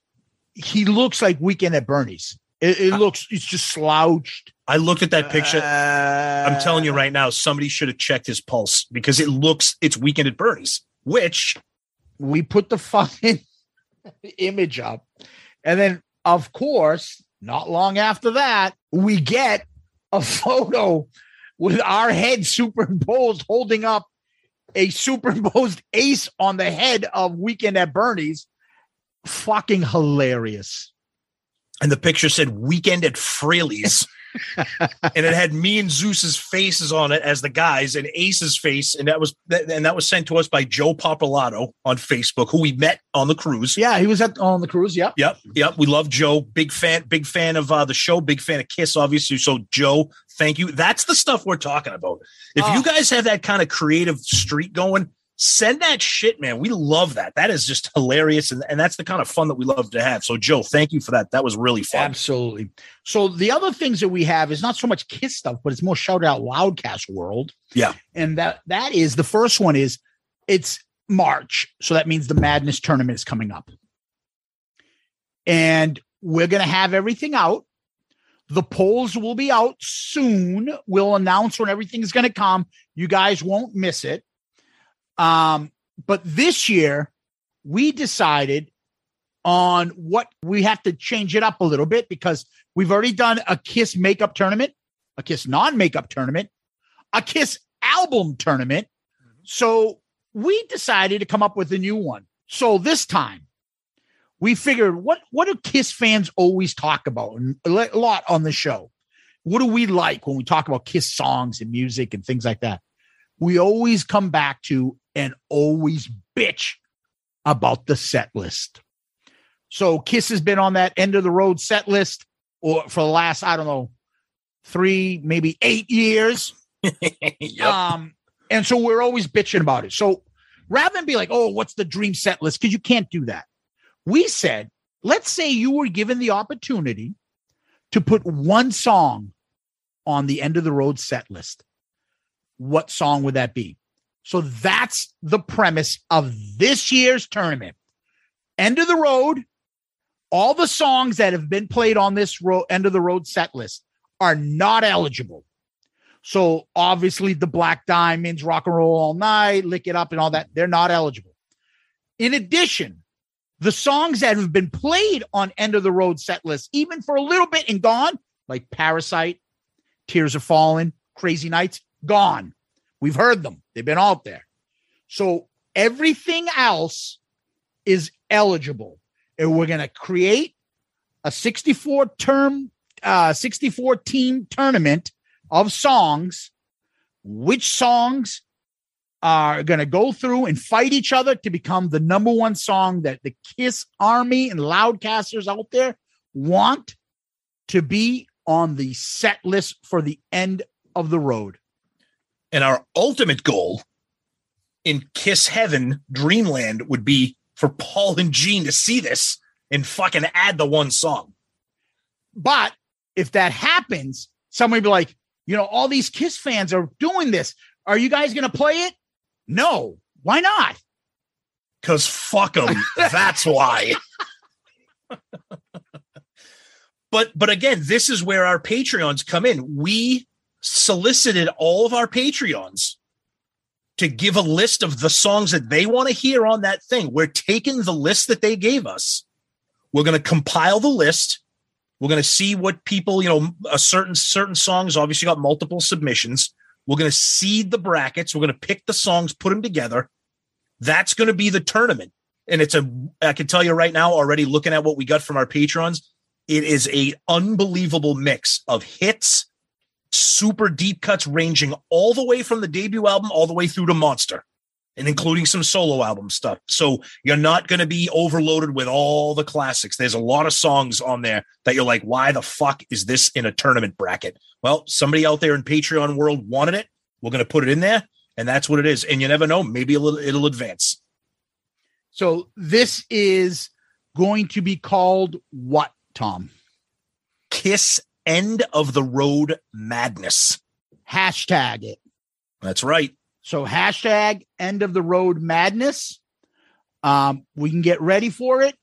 He looks like Weekend at Bernie's. It, it looks it's just slouched. I looked at that picture. Uh, I'm telling you right now, somebody should have checked his pulse because it looks it's weekend at Bernie's, which we put the fucking image up. And then, of course, not long after that, we get a photo with our head superimposed holding up a superimposed ace on the head of Weekend at Bernie's. Fucking hilarious. And the picture said weekend at Frehley's. and it had me and Zeus's faces on it as the guys and Ace's face. And that was that, and that was sent to us by Joe Popolato on Facebook, who we met on the cruise. Yeah, he was at on the cruise. Yep. Yep, yep. We love Joe. Big fan, big fan of uh, the show. Big fan of Kiss, obviously. So, Joe, thank you. That's the stuff we're talking about. If Oh. you guys have that kind of creative streak going, send that shit, man. We love that. That is just hilarious, and, and that's the kind of fun that we love to have. So, Joe, thank you for that. That was really fun. Absolutely. So the other things that we have is not so much Kiss stuff, but it's more shout out Loudcast world. Yeah. And that that is the first one is it's March. So that means the Madness tournament is coming up. And we're going to have everything out. The polls will be out soon. We'll announce when everything's going to come. You guys won't miss it. Um, but this year we decided on what we have to change it up a little bit because we've already done a Kiss makeup tournament, a Kiss non makeup tournament, a Kiss album tournament. So we decided to come up with a new one. So this time we figured what what do Kiss fans always talk about and a lot on the show? What do we like when we talk about Kiss songs and music and things like that? We always come back to and always bitch about the set list. So Kiss has been on that end of the road set list or for the last, I don't know, three, maybe eight years. yep. Um, and so we're always bitching about it. So rather than be like, oh, what's the dream set list? Because you can't do that. We said, let's say you were given the opportunity to put one song on the end of the road set list. What song would that be? So that's the premise of this year's tournament. End of the road, all the songs that have been played on this ro- end of the road set list are not eligible. So obviously the Black Diamonds, Rock and Roll All Night, Lick It Up, and all that, they're not eligible. In addition, the songs that have been played on end of the road set list, even for a little bit and gone, like Parasite, Tears Are Falling, Crazy Nights, gone. We've heard them. They've been out there. So everything else is eligible. And we're going to create a 64 term, uh, 64 team tournament of songs. Which songs are going to go through and fight each other to become the number one song that the Kiss Army and Loudcasters out there want to be on the set list for the end of the road. And our ultimate goal in Kiss Heaven, Dreamland, would be for Paul and Gene to see this and fucking add the one song. But if that happens, somebody be like, you know, all these Kiss fans are doing this. Are you guys going to play it? No. Why not? Because fuck them. That's why. but but again, this is where our Patreons come in. We solicited all of our Patreons to give a list of the songs that they want to hear on that thing. We're taking the list that they gave us. We're going to compile the list. We're going to see what people, you know, a certain certain songs obviously got multiple submissions. We're going to seed the brackets. We're going to pick the songs, put them together. That's going to be the tournament. And it's a I can tell you right now already looking at what we got from our patrons, it is a unbelievable mix of hits, super deep cuts ranging all the way from the debut album all the way through to Monster and including some solo album stuff. So you're not going to be overloaded with all the classics. There's a lot of songs on there that you're like, why the fuck is this in a tournament bracket? Well, somebody out there in Patreon world wanted it. We're going to put it in there, and that's what it is. And you never know, maybe it'll, it'll advance. So this is going to be called what, Tom? Kiss End of the Road Madness. Hashtag it. That's right. So hashtag end of the road madness. Um, we can get ready for it.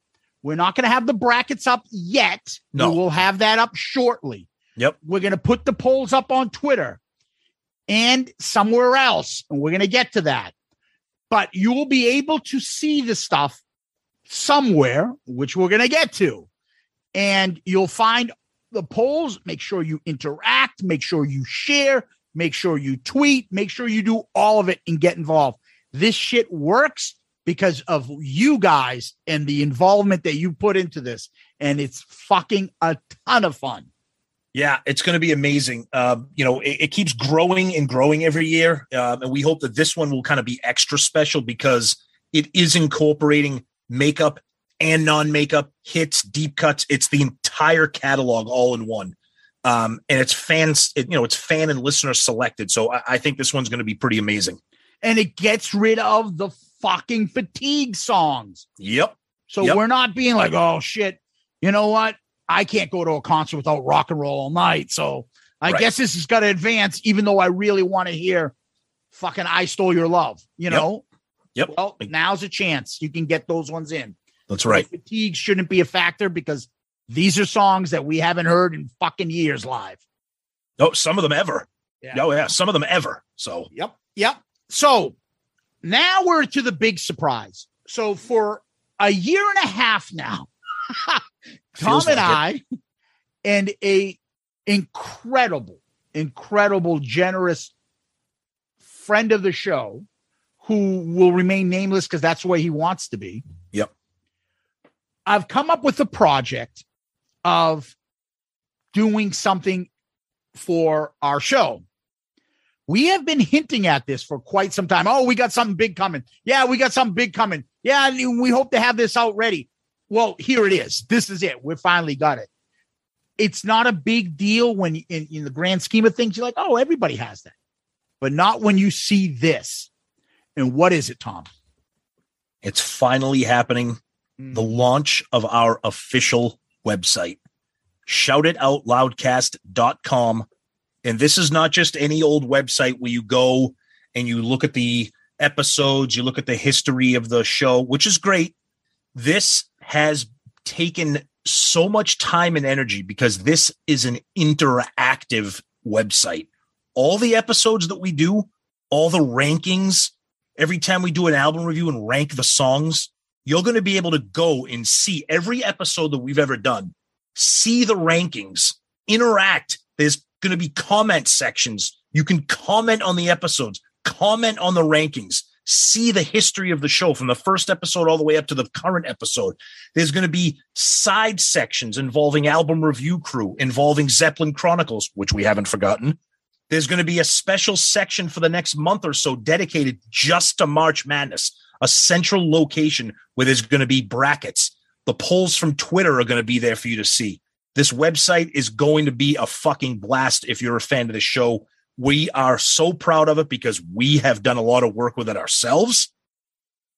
We're not going to have the brackets up yet. No. We will have that up shortly. Yep. We're going to put the polls up on Twitter and somewhere else. And we're going to get to that. But you will be able to see the stuff somewhere, which we're going to get to. And you'll find the polls. Make sure you interact, make sure you share, Make sure you tweet, make sure you do all of it and get involved. This shit works because of you guys and the involvement that you put into this. And it's fucking a ton of fun. Yeah, it's going to be amazing. Uh, you know, it, it, keeps growing and growing every year. Uh, and we hope that this one will kind of be extra special because it is incorporating makeup and non makeup hits, deep cuts. It's the entire catalog all in one um, and it's fans, it, you know, it's fan and listener selected. So I, I think this one's going to be pretty amazing. And it gets rid of the fucking fatigue songs. Yep. So yep. we're not being like, oh shit, you know what? I can't go to a concert without rock and roll all night. So I right. guess this has got to advance, even though I really want to hear fucking I Stole Your Love, you know? Yep. Well, now's a chance you can get those ones in. That's right. fatigue shouldn't be a factor because these are songs that we haven't heard in fucking years live. No, oh, some of them ever. Yeah. Oh, yeah. Some of them ever. So, yep. Yep. So now we're to the big surprise. So for a year and a half now, Tom and I and a incredible, incredible, generous friend of the show who will remain nameless because that's the way he wants to be. I've come up with a project of doing something for our show. We have been hinting at this for quite some time. Oh, we got something big coming. Yeah, we got something big coming. Yeah, we hope to have this out ready. Well, here it is. This is it. We finally got it. It's not a big deal when in, in the grand scheme of things, you're like, oh, everybody has that. But not when you see this. And what is it, Tom? It's finally happening. Mm. The launch of our official website, shoutitoutloudcast.com. And this is not just any old website where you go and you look at the episodes, you look at the history of the show, which is great. This has taken so much time and energy because this is an interactive website. All the episodes that we do, all the rankings, every time we do an album review and rank the songs, you're going to be able to go and see every episode that we've ever done, see the rankings, interact. There's going to be comment sections. You can comment on the episodes, comment on the rankings, see the history of the show from the first episode all the way up to the current episode. There's going to be side sections involving album review crew, involving Zeppelin Chronicles, which we haven't forgotten, There's going to be a special section for the next month or so dedicated just to March Madness, a central location where there's going to be brackets. The polls from Twitter are going to be there for you to see. This website is going to be a fucking blast if you're a fan of the show. We are so proud of it because we have done a lot of work with it ourselves.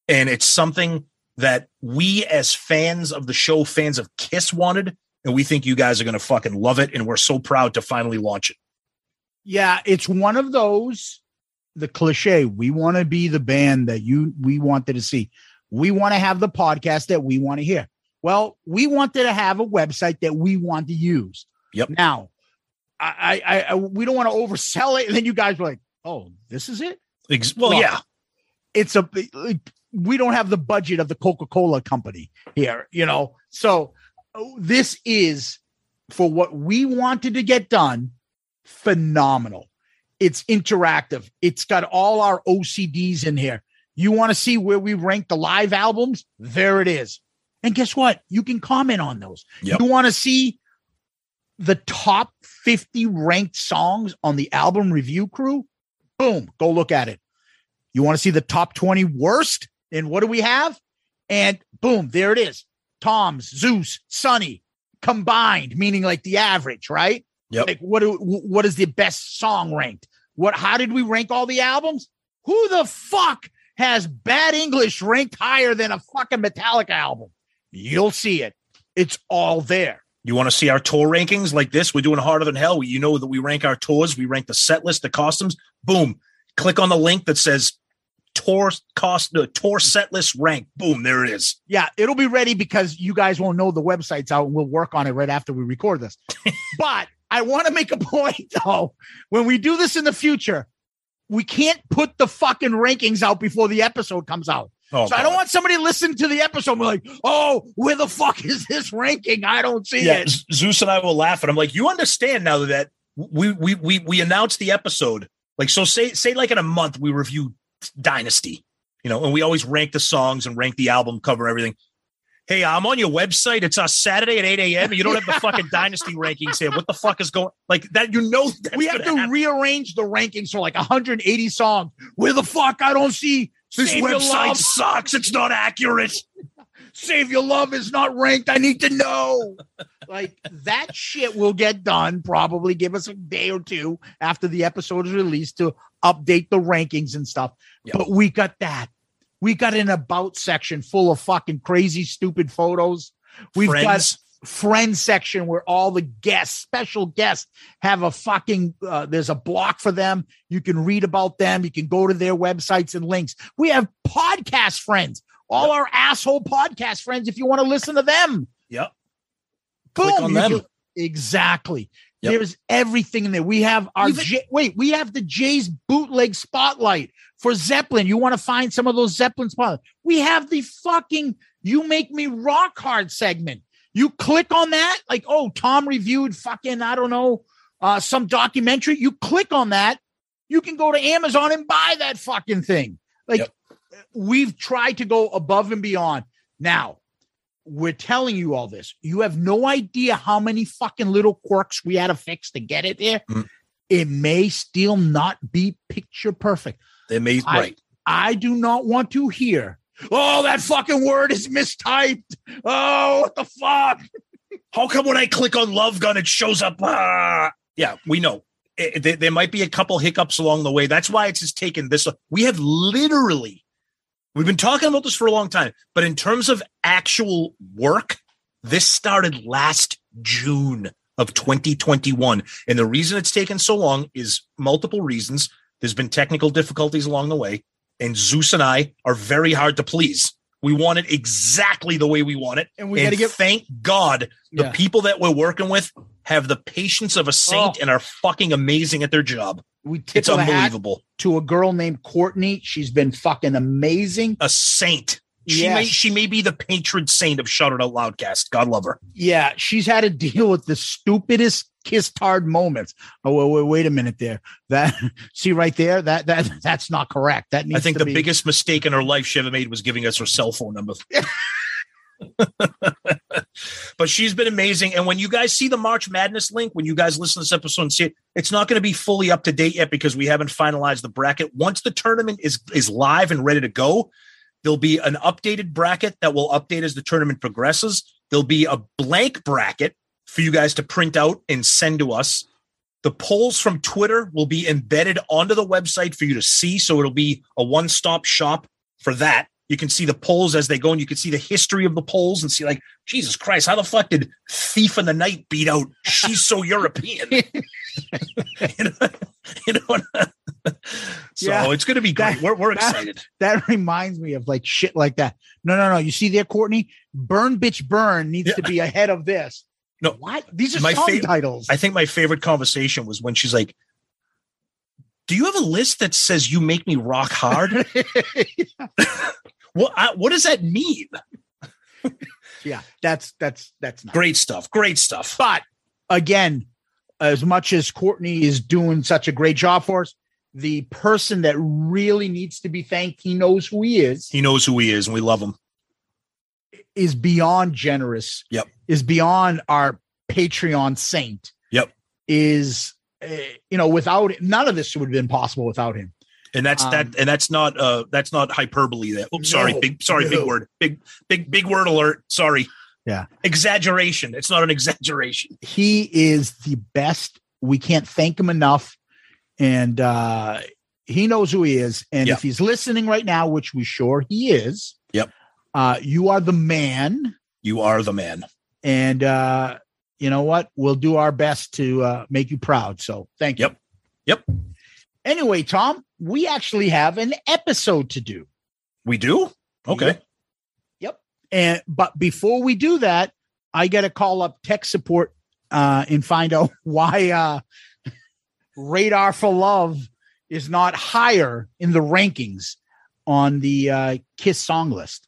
And it's something that we, as fans of the show, fans of Kiss, wanted. And we think you guys are going to fucking love it. And we're so proud to finally launch it. Yeah, it's one of those the cliche. We want to be the band that you we wanted to see. We want to have the podcast that we want to hear. Well, we wanted to have a website that we want to use. Yep. Now, I, I, I we don't want to oversell it, and then you guys were like, "Oh, this is it." Ex- well, yeah, it's a we don't have the budget of the Coca-Cola company here, you know. So oh, this is for what we wanted to get done phenomenal. It's interactive. It's got all our OCDs in here. You want to see where we rank the live albums? There it is. And guess what? You can comment on those. Yep. You want to see the top 50 ranked songs on the album review crew? Boom, go look at it. You want to see the top 20 worst? And what do we have? And boom, there it is. Tom's, Zeus, Sonny combined, meaning like the average, right? Yep. Like what do, what is the best song ranked? What how did we rank all the albums? Who the fuck has Bad English ranked higher than a fucking Metallica album? You'll see it. It's all there. You want to see our tour rankings like this? We're doing Hotter Than Hell. You know that we rank our tours, we rank the set list, the costumes. Boom. Click on the link that says tour cost the tour set list rank. Boom, there it is. Yeah, it'll be ready because you guys won't know the website's out and we'll work on it right after we record this. but I want to make a point though. When we do this in the future, we can't put the fucking rankings out before the episode comes out. Oh, so I don't want somebody to listen to the episode and be like, oh, where the fuck is this ranking? I don't see yeah, it. Zeus and I will laugh and I'm like, you understand now that we we we we announced the episode. Like, so say say like in a month we review Dynasty, you know, and we always rank the songs and rank the album cover, everything. Hey, I'm on your website. It's a Saturday at 8 a.m. you don't have the fucking dynasty rankings here. What the fuck is going like that? You know, we have to happen. rearrange the rankings for like 180 songs. Where the fuck I don't see this Save website sucks. It's not accurate. Save your love is not ranked. I need to know. like that shit will get done. Probably give us a day or two after the episode is released to update the rankings and stuff. Yep. But we got that. We got an about section full of fucking crazy, stupid photos. We've Friends. got friend section where all the guests, special guests, have a fucking. Uh, there's a block for them. You can read about them. You can go to their websites and links. We have podcast friends, all yep. our asshole podcast friends. If you want to listen to them, yep. Boom, Click on them. Can, exactly. Yep. There's everything in there. We have our J- wait. We have the Jay's bootleg spotlight for Zeppelin. You want to find some of those Zeppelin spotlights? We have the fucking "You Make Me Rock Hard" segment. You click on that, like, oh, Tom reviewed fucking I don't know uh, some documentary. You click on that, you can go to Amazon and buy that fucking thing. Like, yep. we've tried to go above and beyond. Now, we're telling you all this. You have no idea how many fucking little quirks we had to fix to get it there. Mm. It may still not be picture perfect. They may I, right. I do not want to hear. Oh, that fucking word is mistyped. Oh, what the fuck? How come when I click on Love Gun, it shows up? Ah. Yeah, we know. It, it, there might be a couple hiccups along the way. That's why it's just taken this. We have literally We've been talking about this for a long time, but in terms of actual work, this started last June of 2021. And the reason it's taken so long is multiple reasons. There's been technical difficulties along the way, and Zeus and I are very hard to please. We want it exactly the way we want it. And we got to get thank God the Yeah. people that we're working with have the patience of a saint Oh. and are fucking amazing at their job. We It's tip hat unbelievable. to a girl named Courtney. She's been fucking amazing. A saint. She Yes. may she may be the patron saint of It Out Loudcast. God love her. Yeah, she's had to deal with the stupidest kiss hard moments. Oh, wait, wait, wait a minute there. That see right there, that that that's not correct. That needs I think the be, biggest mistake in her life she ever made was giving us her cell phone number. but she's been amazing. And when you guys see the March Madness link, when you guys listen to this episode and see it, it's not going to be fully up to date yet because we haven't finalized the bracket. Once the tournament is is live and ready to go, there'll be an updated bracket that will update as the tournament progresses. There'll be a blank bracket for you guys to print out and send to us. The polls from Twitter will be embedded onto the website for you to see. So it'll be a one stop shop for that. You can see the polls as they go, and you can see the history of the polls and see, like, Jesus Christ, how the fuck did Thief in the Night beat out She's So European? you know, you know so Yeah. it's going to be great. That- we're we're that- excited. That reminds me of like shit like that. No, no, no. You see there, Courtney? Burn Bitch Burn needs Yeah. to be ahead of this. No, What? These are My song fav- titles. I think my favorite conversation was when she's like, "Do you have a list that says you make me rock hard?" what I, what does that mean? yeah, that's that's that's not Great stuff. Great stuff. But again, as much as Courtney is doing such a great job for us, the person that really needs to be thanked, he knows who he is, He knows who he is, and we love him. is beyond generous. Yep. Is beyond our Patreon saint. Yep. Is uh, you know, without none of this would have been possible without him. And that's Um, that. And that's not. Uh, that's not hyperbole. that Oops, sorry. No, big. Sorry. no. Big word. Big. Big. Big word alert. Sorry. Yeah. Exaggeration. It's not an exaggeration. He is the best. We can't thank him enough. And uh he knows who he is. And if he's listening right now, which we sure he is, Yep. uh, you are the man. You are the man. And uh, you know what? We'll do our best to uh make you proud. So thank you. Yep. Yep. Anyway, Tom, we actually have an episode to do. We do. Okay. Yep. Yep. And but before we do that, I got to call up tech support uh, and find out why uh, Radar for Love is not higher in the rankings on the uh, Kiss song list.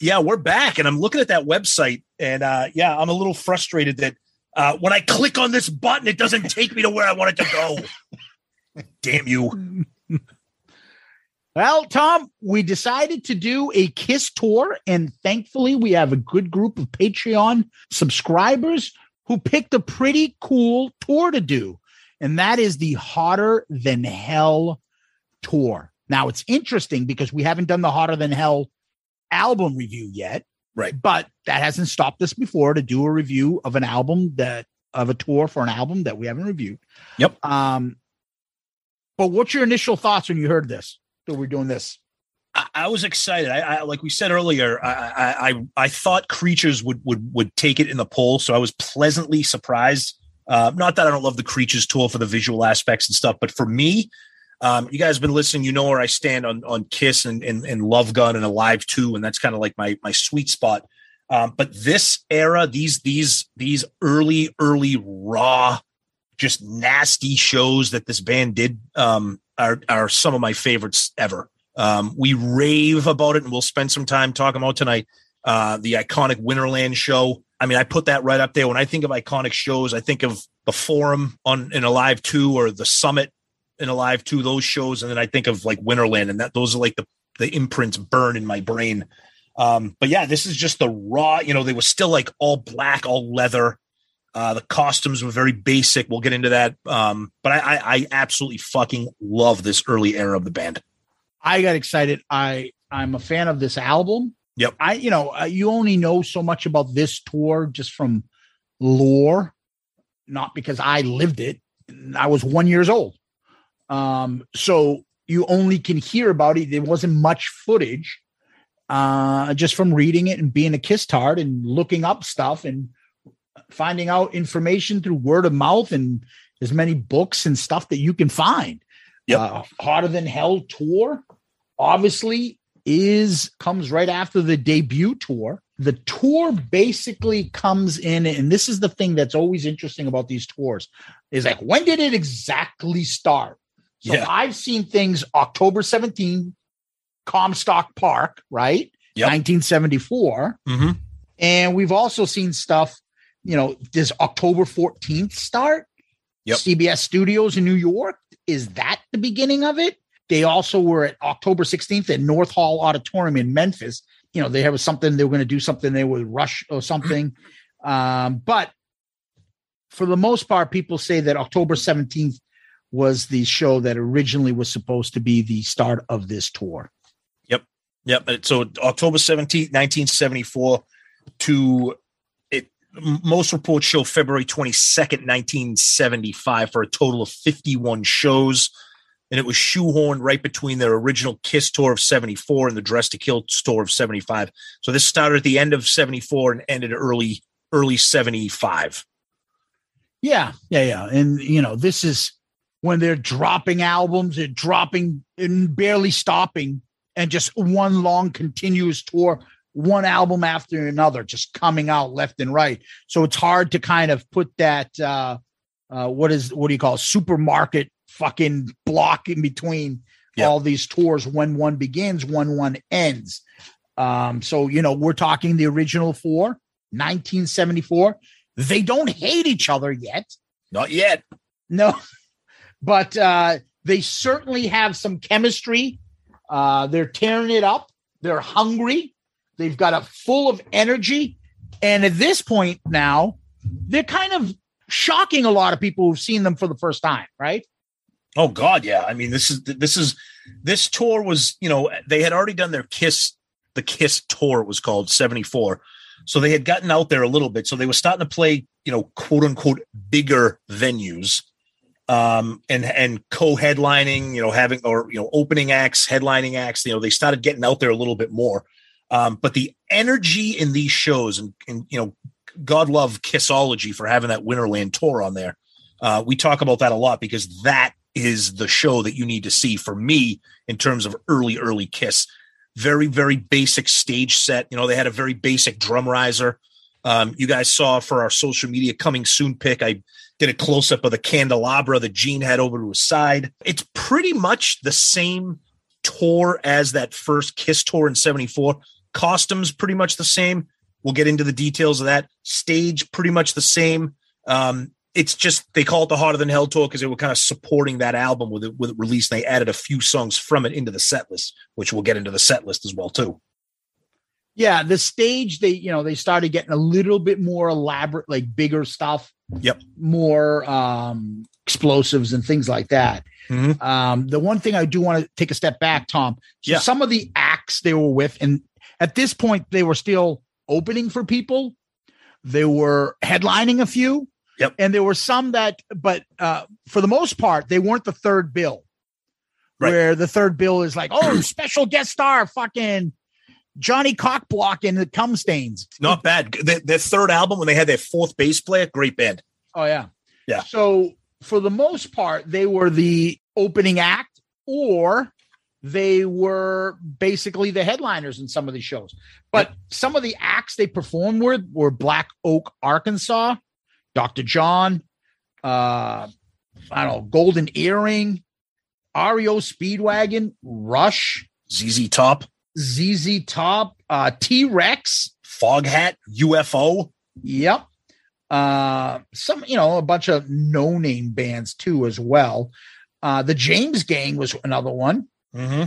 Yeah, we're back, and I'm looking at that website, and uh, yeah, I'm a little frustrated that uh, when I click on this button, it doesn't take me to where I want it to go. Damn you! Well, Tom, we decided to do a Kiss tour, and thankfully, we have a good group of Patreon subscribers who picked a pretty cool tour to do, and that is the Hotter Than Hell tour. Now, it's interesting because we haven't done the Hotter Than Hell album review yet. Right. But that hasn't stopped us before to do a review of an album that of a tour for an album that we haven't reviewed. Yep. Um, but what's your initial thoughts when you heard this? That we're doing this? I, I was excited. I, I, like we said earlier. I, I I thought creatures would would would take it in the poll, so I was pleasantly surprised. Uh, not that I don't love the creatures tour for the visual aspects and stuff, but for me, um, you guys have been listening. You know where I stand on on Kiss and and, and Love Gun and Alive Two, and that's kind of like my my sweet spot. Um, but this era, these these these early early raw, just nasty shows that this band did um, are are some of my favorites ever. Um, we rave about it, and we'll spend some time talking about tonight. Uh, the iconic Winterland show. I mean, I put that right up there. When I think of iconic shows, I think of the Forum on in Alive Two or the Summit in Alive Two. Those shows, and then I think of like Winterland, and that those are like the the imprints burn in my brain. Um, but yeah, this is just the raw. You know, they were still like all black, all leather. Uh, the costumes were very basic. We'll get into that. Um, but I, I, I absolutely fucking love this early era of the band. I got excited. I I'm a fan of this album. Yep. I you know uh, you only know so much about this tour just from lore, not because I lived it. I was one years old, um, so you only can hear about it. There wasn't much footage, uh, just from reading it and being a kiss tard and looking up stuff and finding out information through word of mouth and as many books and stuff that you can find. Yep. Uh, Hotter Than Hell tour obviously is comes right after the debut tour. The tour basically comes in, and this is the thing that's always interesting about these tours is like, when did it exactly start? So Yeah. I've seen things October 17, Comstock Park, right? Yep. 1974. Mm-hmm. And we've also seen stuff, you know, does October 14th start? Yep. CBS Studios in New York. Is that the beginning of it? They also were at October 16th at North Hall Auditorium in Memphis. You know, they have something, they were going to do something there with Rush or something. um, but for the most part, people say that October 17th was the show that originally was supposed to be the start of this tour. Yep. Yep. So October 17th, 1974 to it most reports show February 22nd, 1975 for a total of 51 shows. And it was shoehorned right between their original Kiss tour of 74 and the Dress to Kill tour of 75. So this started at the end of 74 and ended early, early 75. Yeah, yeah, yeah. And you know, this is when they're dropping albums, they're dropping and barely stopping, and just one long continuous tour, one album after another, just coming out left and right. So it's hard to kind of put that uh uh what is what do you call it, supermarket fucking block in between Yeah. all these tours when one begins, when one ends. Um, so you know, we're talking the original four, 1974. They don't hate each other yet. Not yet. No, but uh, they certainly have some chemistry. Uh, they're tearing it up. They're hungry. They've got a full of energy. And at this point now, they're kind of shocking a lot of people who've seen them for the first time, right? Oh God, yeah. I mean, this is this is this tour was you know they had already done their Kiss the Kiss tour it was called seventy four, so they had gotten out there a little bit. So they were starting to play you know quote unquote bigger venues, um, and and co headlining you know having or you know opening acts, headlining acts. You know they started getting out there a little bit more. Um, but the energy in these shows and, and you know God love Kissology for having that Winterland tour on there. Uh, we talk about that a lot because that is the show that you need to see for me in terms of early, early Kiss. Very, very basic stage set. You know, they had a very basic drum riser. Um, you guys saw for our social media coming soon pick. I did a close up of the candelabra that Gene had over to his side. It's pretty much the same tour as that first Kiss tour in 74. Costumes pretty much the same. We'll get into the details of that. Stage pretty much the same. Um, it's just they call it the Hotter Than Hell tour because they were kind of supporting that album with it with it released. And they added a few songs from it into the set list, which we'll get into the set list as well too. Yeah, the stage they you know they started getting a little bit more elaborate, like bigger stuff. Yep. More um explosives and things like that. Mhm. Um, the one thing I do want to take a step back, Tom. So Yeah. some of the acts they were with, and at this point they were still opening for people. They were headlining a few. Yep. And there were some that, but uh, for the most part, they weren't the third bill. Right. Where the third bill is like, oh, special guest star, fucking Johnny Cockblock and the Cum Stains. Not bad. Their, their third album, when they had their fourth bass player, great band. Oh yeah. Yeah. So for the most part, they were the opening act, or they were basically the headliners in some of these shows. But some of the acts they performed with were Black Oak, Arkansas, Dr. John, uh, I don't know, Golden Earring, REO Speedwagon, Rush, ZZ Top, ZZ Top, uh, T Rex, Foghat, UFO. Yep. Uh, some, you know, a bunch of no name bands too, as well. Uh, the James Gang was another one. Mm-hmm.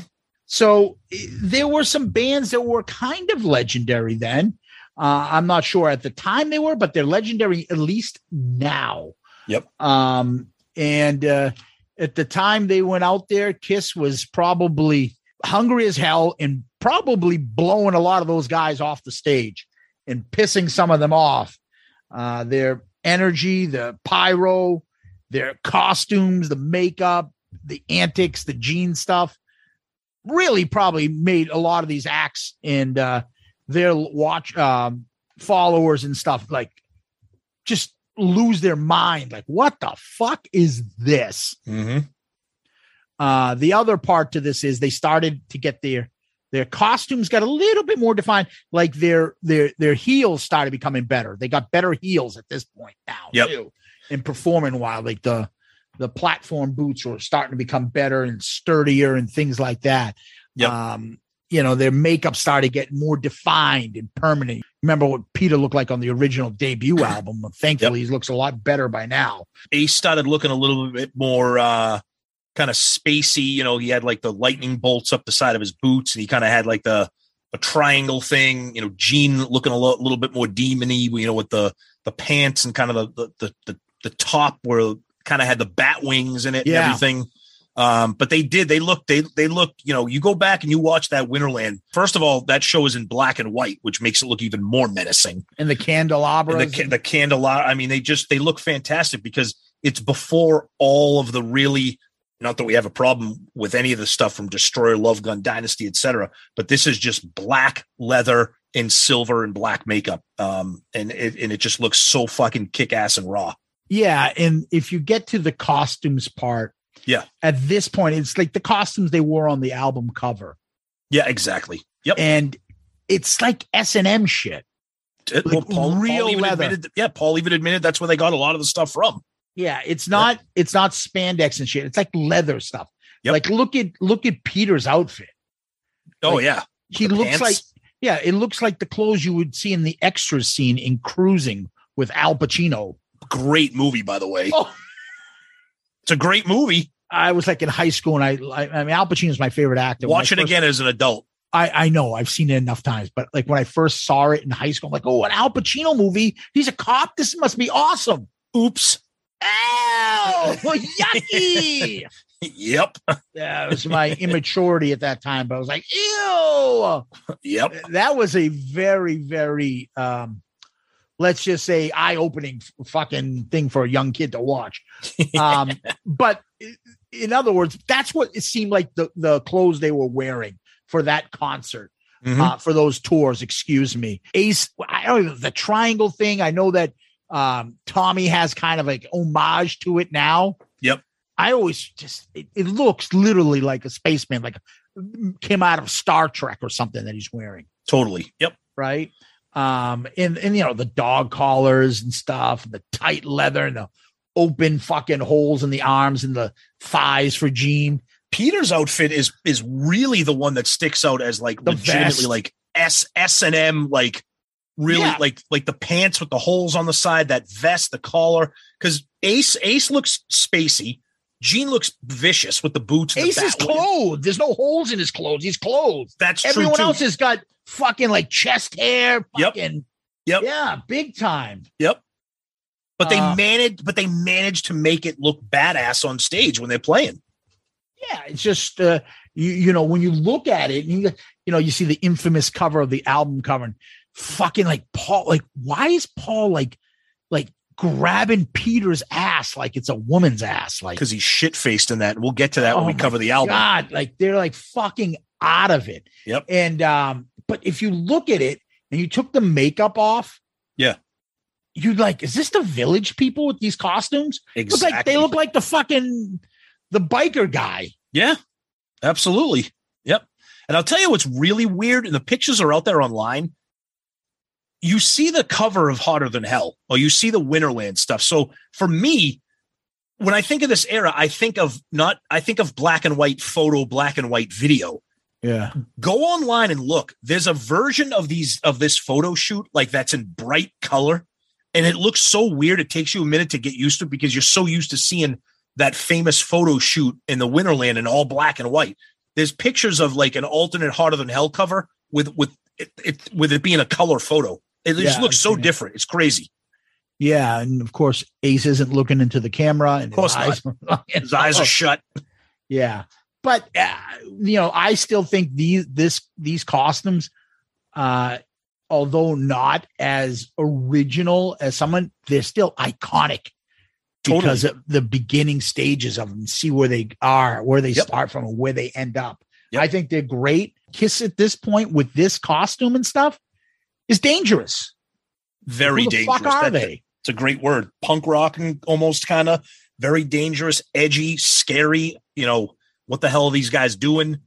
So there were some bands that were kind of legendary then. Uh, I'm not sure at the time they were, but they're legendary at least now. Yep. Um, and uh, at the time they went out there, Kiss was probably hungry as hell and probably blowing a lot of those guys off the stage and pissing some of them off. Uh, their energy, the pyro, their costumes, the makeup, the antics, the Gene stuff really probably made a lot of these acts and uh, their watch um, followers and stuff like just lose their mind. Like, what the fuck is this? Mm-hmm. Uh, the other part to this is they started to get their their costumes got a little bit more defined. Like their their their heels started becoming better. They got better heels at this point now Yep. too, and performing while like the the platform boots were starting to become better and sturdier and things like that. Yep. Um, you know, their makeup started getting more defined and permanent. Remember what Peter looked like on the original debut album? Thankfully, he looks a lot better by now. He started looking a little bit more uh kind of spacey. You know, he had like the lightning bolts up the side of his boots, and he kind of had like the a triangle thing. You know, Gene looking a lo- little bit more demony. You know, with the the pants and kind of the the the the, top where kind of had the bat wings in it Yeah. and everything. Um, but they did. They look. They they look. You know, you go back and you watch that Winterland. First of all, that show is in black and white, which makes it look even more menacing. And the candelabras. And the the candelabra. I mean, they just they look fantastic because it's before all of the really. Not that we have a problem with any of the stuff from Destroyer, Love Gun, Dynasty, etc. But this is just black leather and silver and black makeup, um, and it and it just looks so fucking kick ass and raw. Yeah, and if you get to the costumes part, Yeah, at this point, it's like the costumes they wore on the album cover, yeah, exactly. Yep. and it's like S and M shit. Uh, well, Paul, real Paul leather. admitted, yeah, Paul even admitted that's where they got a lot of the stuff from. Yeah, it's not it's not spandex and shit. It's like leather stuff. Yep. Like look at look at Peter's outfit. Oh Like, yeah, He The looks pants. like yeah, it looks like the clothes you would see in the extras scene in Cruising with Al Pacino. great movie by the way. Oh. It's a great movie. I was like in high school, and I I, I mean Al Pacino's my favorite actor. Watch it first- again as an adult. I, I know I've seen it enough times, but like when I first saw it in high school, I'm like, oh, an Al Pacino movie. He's a cop. This must be awesome. Oops. Ow! Yucky. Yep. yeah, it was my immaturity at that time, but I was like, ew. Yep. That was a very, very um, let's just say eye-opening fucking thing for a young kid to watch. Um, but in other words, that's what it seemed like the the clothes they were wearing for that concert. Mhm. uh, for those tours. Excuse me, Ace. I don't know the triangle thing. I know that um, Tommy has kind of like homage to it now. Yep. I always just it, it looks literally like a spaceman, like came out of Star Trek or something that he's wearing, Totally. Yep. right? Um, and and you know the dog collars and stuff, and the tight leather and the open fucking holes in the arms and the thighs for Gene. Peter's outfit is is really the one that sticks out as like The legitimately vest. like S S and M like really Yeah. like like the pants with the holes on the side, that vest, the collar. Because Ace Ace looks spacey. Gene looks vicious with the boots. And Ace the is clothed. There's no holes in his clothes. He's clothed. That's true, Everyone else has got fucking like chest hair. Yep. Yep. Yeah, big time. Yep. But they Uh, managed, but they managed to make it look badass on stage when they're playing. Yeah, it's just uh, you you know when you look at it, you you know you see the infamous cover of the album cover. And fucking like Paul. Like, why is Paul like like grabbing Peter's ass like it's a woman's ass? Like, because he's shit faced in that. We'll get to that Oh when we cover the album. God, like they're like fucking out of it. Yep. And um, but if you look at it and you took the makeup off, Yeah. you'd like, is this the village people with these costumes? Look like Exactly. they look like the fucking the biker guy. Yeah, absolutely. Yep. And I'll tell you what's really weird, and the pictures are out there online. You see the cover of Hotter Than Hell, or you see the Winterland stuff. So for me, when I think of this era, I think of not, I think of black and white photo, black and white video. Yeah. Go online and look. There's a version of these of this photo shoot like that's in bright color, and it looks so weird. It takes you a minute to get used to because you're so used to seeing that famous photo shoot in the Winterland in all black and white. There's pictures of like an alternate Hotter Than Hell cover with with it, it with it being a color photo. It just Yeah, looks so different. It's crazy. Yeah, and of course Ace isn't looking into the camera, and Of course his eyes, His eyes are shut. Yeah, but uh, you know, I still think these this these costumes, uh, although not as original as someone, they're still iconic because of the beginning stages of them. See where they are, where they Yep. start from, and where they end up. Yep. I think they're great. Kiss at this point with this costume and stuff is dangerous. Very Who the dangerous. fuck are That- they? It's a great word. Punk rock and almost kind of very dangerous, edgy, scary. You know, what the hell are these guys doing?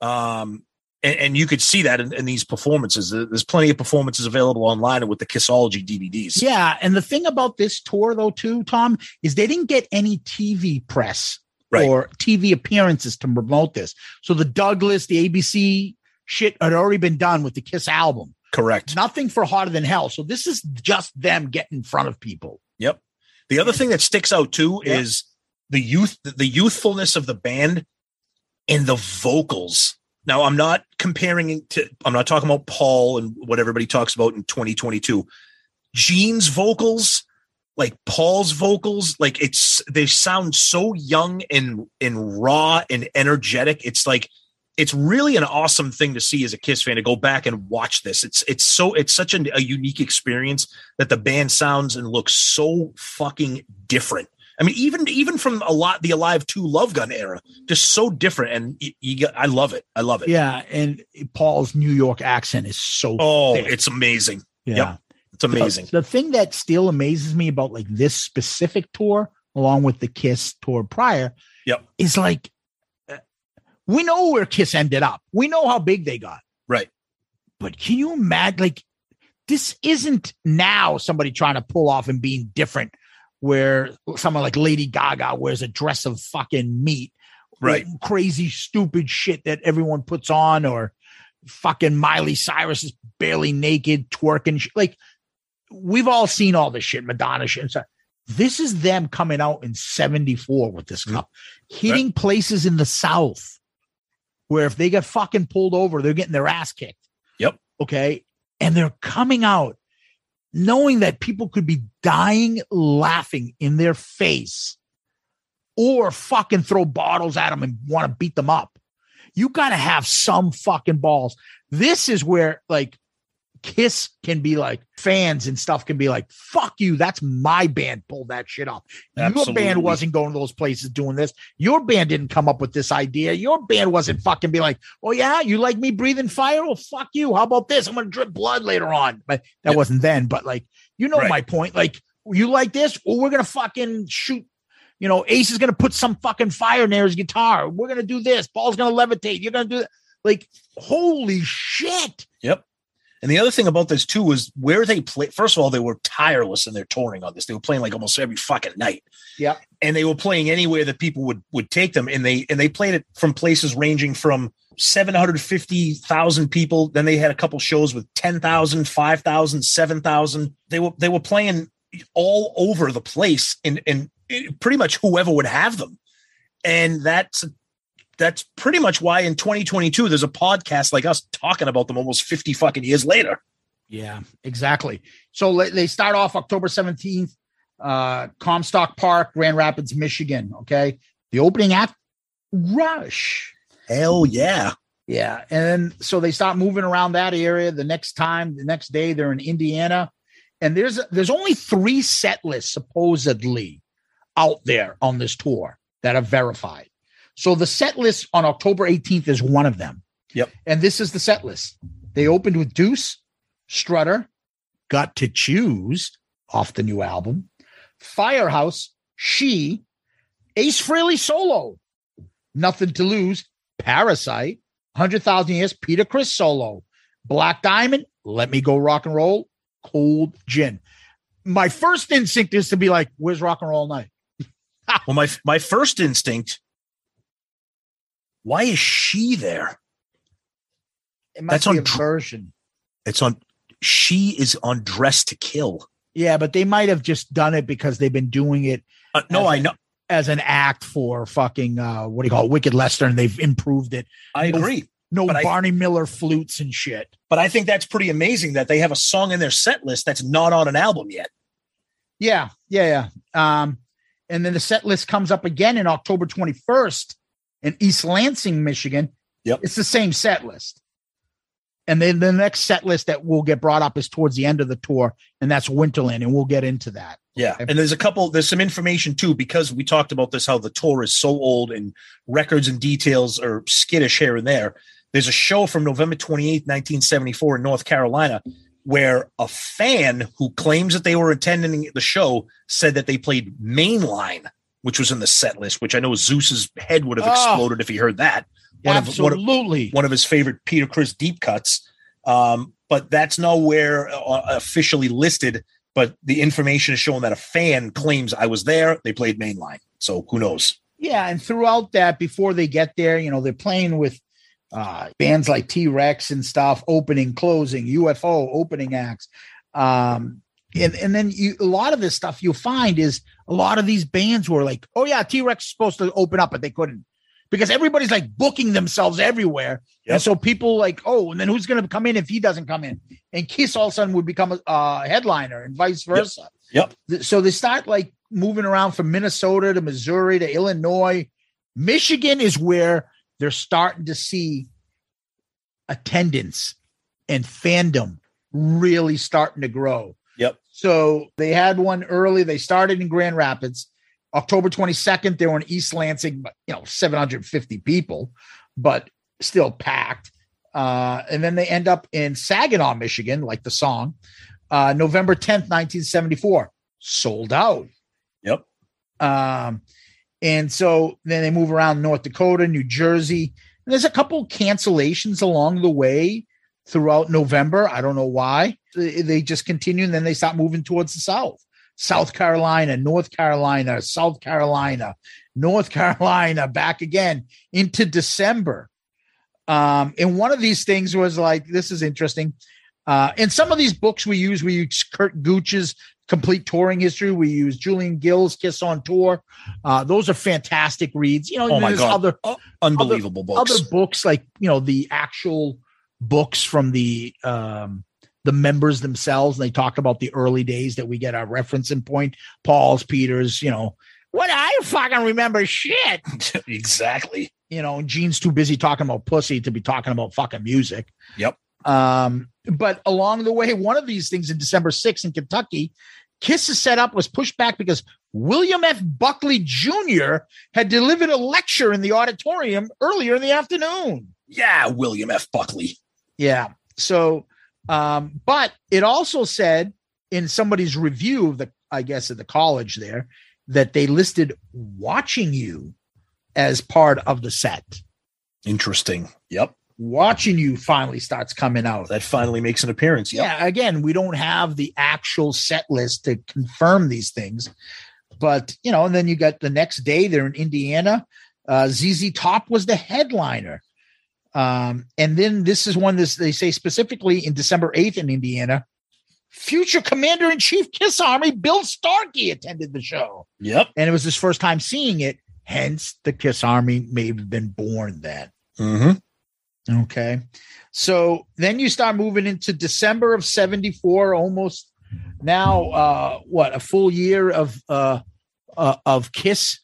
Um, and, and you could see that in, in these performances. There's plenty of performances available online with the Kissology DVDs. Yeah, and the thing about this tour though too, Tom, is they didn't get any TV press Right. or TV appearances to promote this. So the Douglas, the ABC shit had already been done with the Kiss album. Correct. Nothing for Hotter Than Hell. So this is just them getting in front of people. Yep. The other thing that sticks out too Yeah. is the youth, the youthfulness of the band and the vocals. Now, I'm not comparing to, I'm not talking about Paul and what everybody talks about in 2022. Gene's vocals, like Paul's vocals, like it's, they sound so young and, and raw and energetic. It's like, it's really an awesome thing to see as a Kiss fan to go back and watch this. It's, it's so, it's such a, a unique experience that the band sounds and looks so fucking different. I mean, even even from a lot the Alive Two Love Gun era, just so different, and you, you get, I love it. I love it. Yeah, and Paul's New York accent is so Oh, thick. it's amazing. Yeah. Yep, it's amazing. The, the thing that still amazes me about like this specific tour, along with the Kiss tour prior, Yep. is like we know where Kiss ended up. We know how big they got. Right. But can you imagine like this isn't now somebody trying to pull off and being different where someone like Lady Gaga wears a dress of fucking meat. Right. Crazy stupid shit that everyone puts on or fucking Miley Cyrus is barely naked twerking shit. like we've all seen all this shit Madonna shit and stuff. This is them coming out in 74 with this cup, mm-hmm. hitting places in the South where if they get fucking pulled over, they're getting their ass kicked. Yep. Okay. And they're coming out knowing that people could be dying laughing in their face or fucking throw bottles at them and want to beat them up. You got to have some fucking balls. This is where like Kiss can be like fans and stuff can be like, fuck you. That's my band pulled that shit off. Your band wasn't going to those places doing this. Your band didn't come up with this idea. Your band wasn't fucking be like, oh yeah, you like me breathing fire? Well, fuck you. How about this? I'm going to drip blood later on. But that wasn't then. But like, you know Right. my point. Like, you like this? Well, we're going to fucking shoot. You know, Ace is going to put some fucking fire near his guitar. We're going to do this. Ball's going to levitate. You're going to do that. Like, holy shit. Yep. And the other thing about this too was where they play. First of all, they were tireless in their touring on this. They were playing like almost every fucking night. Yeah. and they were playing anywhere that people would would take them and they and they played it from places ranging from 750,000 people then they had a couple shows with 10,000 5,000 7,000 they were they were playing all over the place and and pretty much whoever would have them and that's that's pretty much why in 2022 there's a podcast like us talking about them almost 50 fucking years later Yeah, exactly. So they start off October 17th, uh, Comstock Park, Grand Rapids, Michigan. Okay. The opening act, Rush. hell yeah Yeah, and then so they start moving around that area. The next time, the next day, they're in Indiana, and there's there's only three set lists supposedly out there on this tour that are verified. So the set list on October 18th is one of them. Yep. And this is the set list. They opened with Deuce, Strutter, Got to Choose off the new album, Firehouse, She, Ace Frehley solo, Nothing to Lose, Parasite, 100,000 Years, Peter Criss solo, Black Diamond, Let Me Go Rock and Roll, Cold Gin. My first instinct is to be like, where's rock and roll night? well, my my first instinct, why is she there? It That's on version. It's on. She is on Dress to Kill. Yeah, but they might have just done it because they've been doing it. Uh, no, I know as an act for fucking uh, what do you call it, Wicked Lester, and they've improved it. I agree. No but Barney I, Miller flutes and shit. But I think that's pretty amazing that they have a song in their set list that's not on an album yet. Yeah, yeah, yeah. Um, and then the set list comes up again in October 21st in East Lansing, Michigan. Yep. It's the same set list. And then the next set list that will get brought up is towards the end of the tour, and that's Winterland, and we'll get into that. Yeah. And there's a couple, there's some information too, because we talked about this, how the tour is so old and records and details are skittish here and there. There's a show from November 28th, 1974 in North Carolina where a fan who claims that they were attending the show said that they played mainline, which was in the set list, which I know Zeus's head would have oh, exploded if he heard that. One absolutely. Of, one, of, one of his favorite Peter Criss deep cuts. Um, but that's nowhere uh, officially listed. But the information is showing that a fan claims I was there. They played mainline. So who knows? Yeah. And throughout that, before they get there, you know, they're playing with uh, bands like T Rex and stuff, opening, closing, UFO, opening acts. Um, and, and then you, a lot of this stuff you'll find is a lot of these bands were like, oh, yeah, T Rex is supposed to open up, but they couldn't because everybody's like booking themselves everywhere. Yep. And so people like, oh, and then who's going to come in if he doesn't come in? And Kiss all of a sudden would become a, a headliner and vice versa. Yep. yep. So they start like moving around from Minnesota to Missouri to Illinois. Michigan is where they're starting to see attendance and fandom really starting to grow. So they had one early. They started in Grand Rapids. October 22nd, they were in East Lansing, you know, 750 people, but still packed. Uh, and then they end up in Saginaw, Michigan, like the song. Uh, November 10th, 1974, sold out. Yep. Um, and so then they move around North Dakota, New Jersey. And there's a couple cancellations along the way throughout November. I don't know why. They just continue and then they start moving towards the south. South Carolina, North Carolina, South Carolina, North Carolina, back again into December. Um, and one of these things was like, this is interesting. Uh, in some of these books we use, we use Curt Gooch's complete touring history. We use Julian Gill's Kiss on Tour. Uh, those are fantastic reads. You know, oh my God. other oh, unbelievable other, books. Other books like you know the actual books from the um, the members themselves. And they talk about the early days that we get our referencing point. Paul's, Peters, you know, what I fucking remember shit. exactly. You know, Gene's too busy talking about pussy to be talking about fucking music. Yep. Um, but along the way, one of these things in December 6th in Kentucky, Kiss's setup was pushed back because William F. Buckley Jr. had delivered a lecture in the auditorium earlier in the afternoon. Yeah, William F. Buckley. Yeah. So, um, but it also said in somebody's review of the, I guess, of the college there, that they listed watching you as part of the set. Interesting. Yep watching you finally starts coming out. That finally makes an appearance. Yep. Yeah. Again, we don't have the actual set list to confirm these things, but you know, and then you got the next day they're in Indiana. Uh, ZZ Top was the headliner. Um, and then this is one that they say specifically in December 8th in Indiana. Future Commander in Chief Kiss Army Bill Starkey attended the show. Yep. And it was his first time seeing it. Hence, the Kiss Army may have been born then. Mm-hmm. Okay. So then you start moving into December of 74, almost now, uh, what, a full year of, uh, uh, of Kiss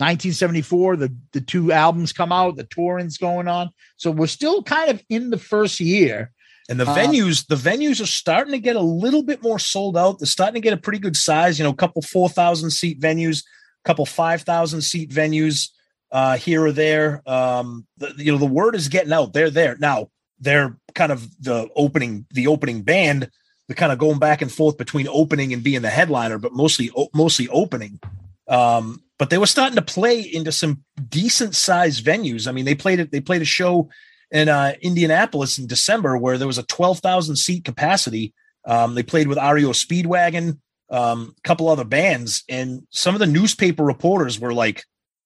1974, the, the two albums come out, the touring's going on. So we're still kind of in the first year. And the uh, venues, the venues are starting to get a little bit more sold out. They're starting to get a pretty good size, you know, a couple 4,000 seat venues, a couple 5,000 seat venues uh, here or there. Um, the, you know, the word is getting out. They're there. Now, they're kind of the opening, the opening band, the kind of going back and forth between opening and being the headliner, but mostly, mostly opening. Um, but they were starting to play into some decent sized venues. I mean, they played it. They played a show in uh, Indianapolis in December where there was a twelve thousand seat capacity. Um, they played with REO Speedwagon, um, a couple other bands, and some of the newspaper reporters were like,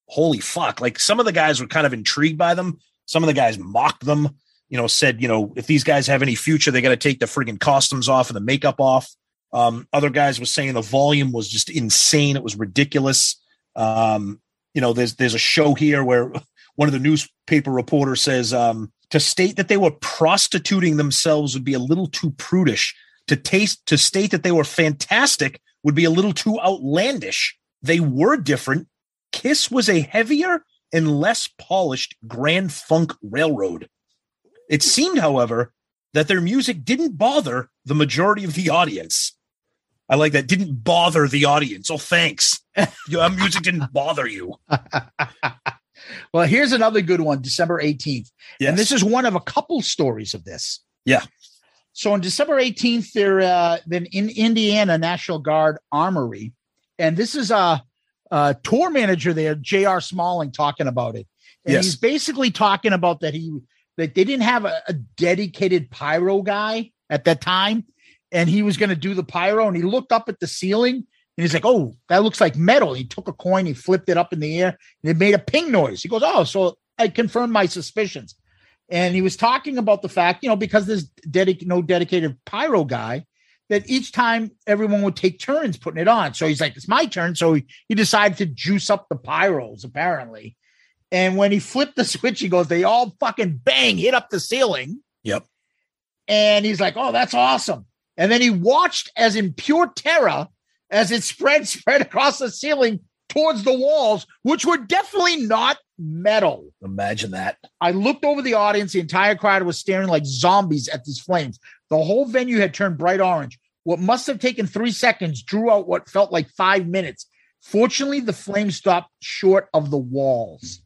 "Holy fuck!" Like some of the guys were kind of intrigued by them. Some of the guys mocked them. You know, said, you know, if these guys have any future, they got to take the friggin' costumes off and the makeup off. Um, other guys were saying the volume was just insane. It was ridiculous. Um, you know, there's there's a show here where one of the newspaper reporters says um, to state that they were prostituting themselves would be a little too prudish. To taste to state that they were fantastic would be a little too outlandish. They were different. Kiss was a heavier and less polished Grand Funk Railroad. It seemed, however, that their music didn't bother the majority of the audience. I like that. Didn't bother the audience. Oh, thanks. Your music didn't bother you. well, here's another good one December 18th. Yes. And this is one of a couple stories of this. Yeah. So on December 18th, they're uh, then in Indiana National Guard Armory. And this is a, a tour manager there, J.R. Smalling, talking about it. And yes. he's basically talking about that he that they didn't have a, a dedicated pyro guy at that time and he was going to do the pyro and he looked up at the ceiling and he's like, Oh, that looks like metal. He took a coin, he flipped it up in the air, and it made a ping noise. He goes, Oh, so I confirmed my suspicions. And he was talking about the fact, you know, because there's dedic- no dedicated pyro guy, that each time everyone would take turns putting it on. So he's like, It's my turn. So he, he decided to juice up the pyros, apparently. And when he flipped the switch, he goes, They all fucking bang, hit up the ceiling. Yep. And he's like, Oh, that's awesome. And then he watched as in pure terror as it spread, spread across the ceiling towards the walls, which were definitely not metal. Imagine that. I looked over the audience. The entire crowd was staring like zombies at these flames. The whole venue had turned bright orange. What must have taken three seconds drew out what felt like five minutes. Fortunately, the flames stopped short of the walls.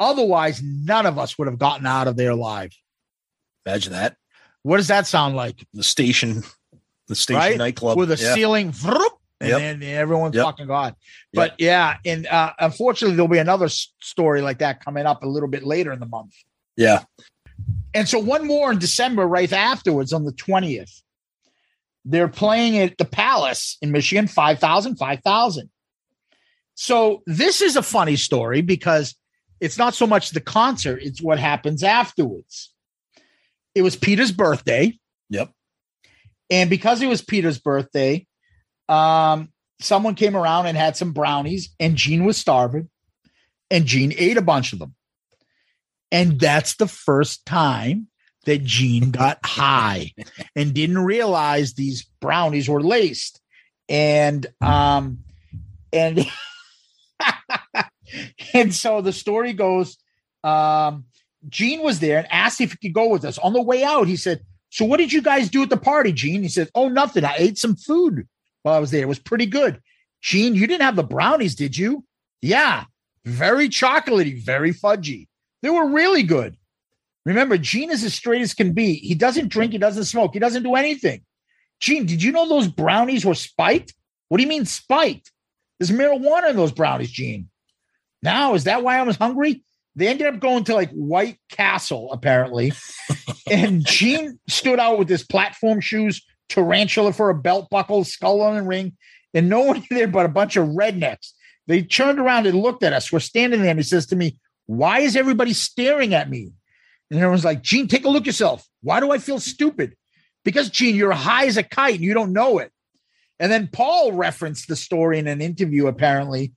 Otherwise, none of us would have gotten out of there alive. Imagine that. What does that sound like? The station, the station right? nightclub with a yeah. ceiling, vroom, and yep. then everyone's yep. fucking gone. But yep. yeah, and uh, unfortunately, there'll be another story like that coming up a little bit later in the month. Yeah. And so one more in December, right afterwards, on the twentieth, they're playing at the Palace in Michigan, 5,000, 5,000. So this is a funny story because it's not so much the concert, it's what happens afterwards it was Peter's birthday. Yep. And because it was Peter's birthday, um, someone came around and had some brownies, and Gene was starving, and Gene ate a bunch of them. And that's the first time that Gene got high and didn't realize these brownies were laced. And um and and so the story goes um Gene was there and asked if he could go with us. On the way out, he said, So what did you guys do at the party, Gene? He said, Oh, nothing. I ate some food while I was there. It was pretty good. Gene, you didn't have the brownies, did you? Yeah. Very chocolatey, very fudgy. They were really good. Remember, Gene is as straight as can be. He doesn't drink, he doesn't smoke, he doesn't do anything. Gene, did you know those brownies were spiked? What do you mean spiked? There's marijuana in those brownies, Gene. Now, is that why I was hungry? They ended up going to like White Castle, apparently. and Gene stood out with his platform shoes, tarantula for a belt buckle, skull on a ring, and no one there but a bunch of rednecks. They turned around and looked at us. We're standing there, and he says to me, Why is everybody staring at me? And everyone's like, Gene, take a look yourself. Why do I feel stupid? Because, Gene, you're high as a kite and you don't know it. And then Paul referenced the story in an interview, apparently.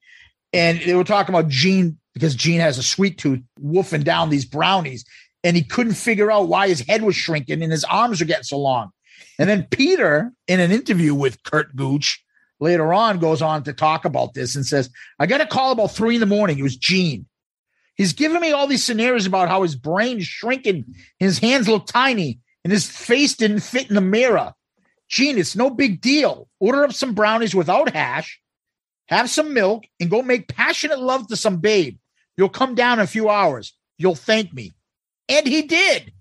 And they were talking about Gene because Gene has a sweet tooth woofing down these brownies and he couldn't figure out why his head was shrinking and his arms were getting so long. And then Peter, in an interview with Curt Gooch, later on goes on to talk about this and says, I got a call about three in the morning. It was Gene. He's giving me all these scenarios about how his brain is shrinking, his hands look tiny, and his face didn't fit in the mirror. Gene, it's no big deal. Order up some brownies without hash, have some milk, and go make passionate love to some babe. You'll come down in a few hours. You'll thank me. And he did.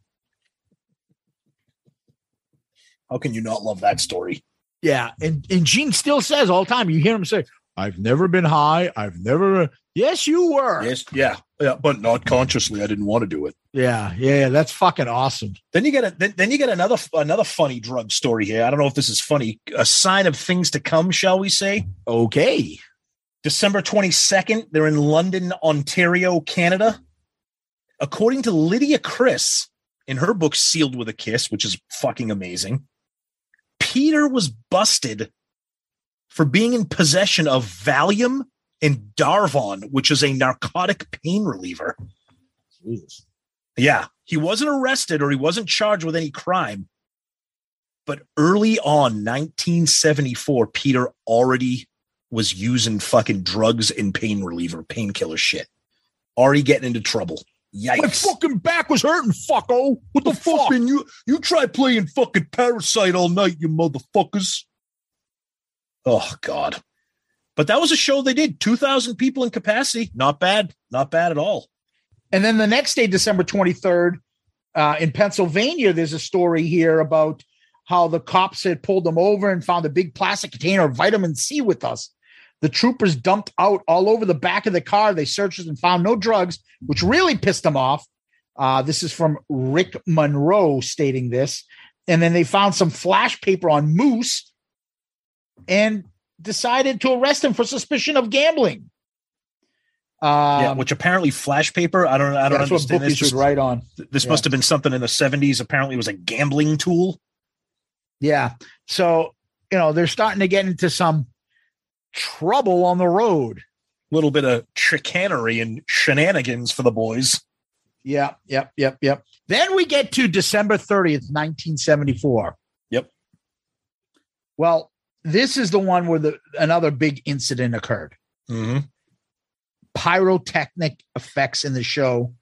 How can you not love that story? Yeah. And, and Gene still says all the time, you hear him say, I've never been high. I've never. Yes, you were. Yes, yeah, yeah, but not consciously. I didn't want to do it. Yeah, yeah. That's fucking awesome. Then you get a then, then you get another another funny drug story here. I don't know if this is funny. A sign of things to come, shall we say? Okay. December 22nd, they're in London, Ontario, Canada. According to Lydia Criss in her book Sealed with a Kiss, which is fucking amazing, Peter was busted for being in possession of Valium and Darvon, which is a narcotic pain reliever. Jesus. Yeah, he wasn't arrested or he wasn't charged with any crime. But early on, 1974, Peter already was using fucking drugs and pain reliever, painkiller shit. Already getting into trouble. Yikes. My fucking back was hurting, fucko. What the, fuck? fucking you you try playing fucking parasite all night, you motherfuckers. Oh God. But that was a show they did. 2,000 people in capacity. Not bad. Not bad at all. And then the next day, December 23rd, uh, in Pennsylvania, there's a story here about how the cops had pulled them over and found a big plastic container of vitamin C with us. The troopers dumped out all over the back of the car. They searched and found no drugs, which really pissed them off. Uh, this is from Rick Munroe stating this. And then they found some flash paper on Moose and decided to arrest him for suspicion of gambling. Um, yeah, which apparently flash paper. I don't. I don't that's understand. you This, should Just- write on. this Yeah. must have been something in the 70s. Apparently, it was a gambling tool. Yeah. So, you know, they're starting to get into some trouble on the road. A little bit of chicanery and shenanigans for the boys. Yep, yep, yep, yep. Then we get to December 30th, 1974. Yep. Well, this is the one where the another big incident occurred. Mm-hmm. Pyrotechnic effects in the show,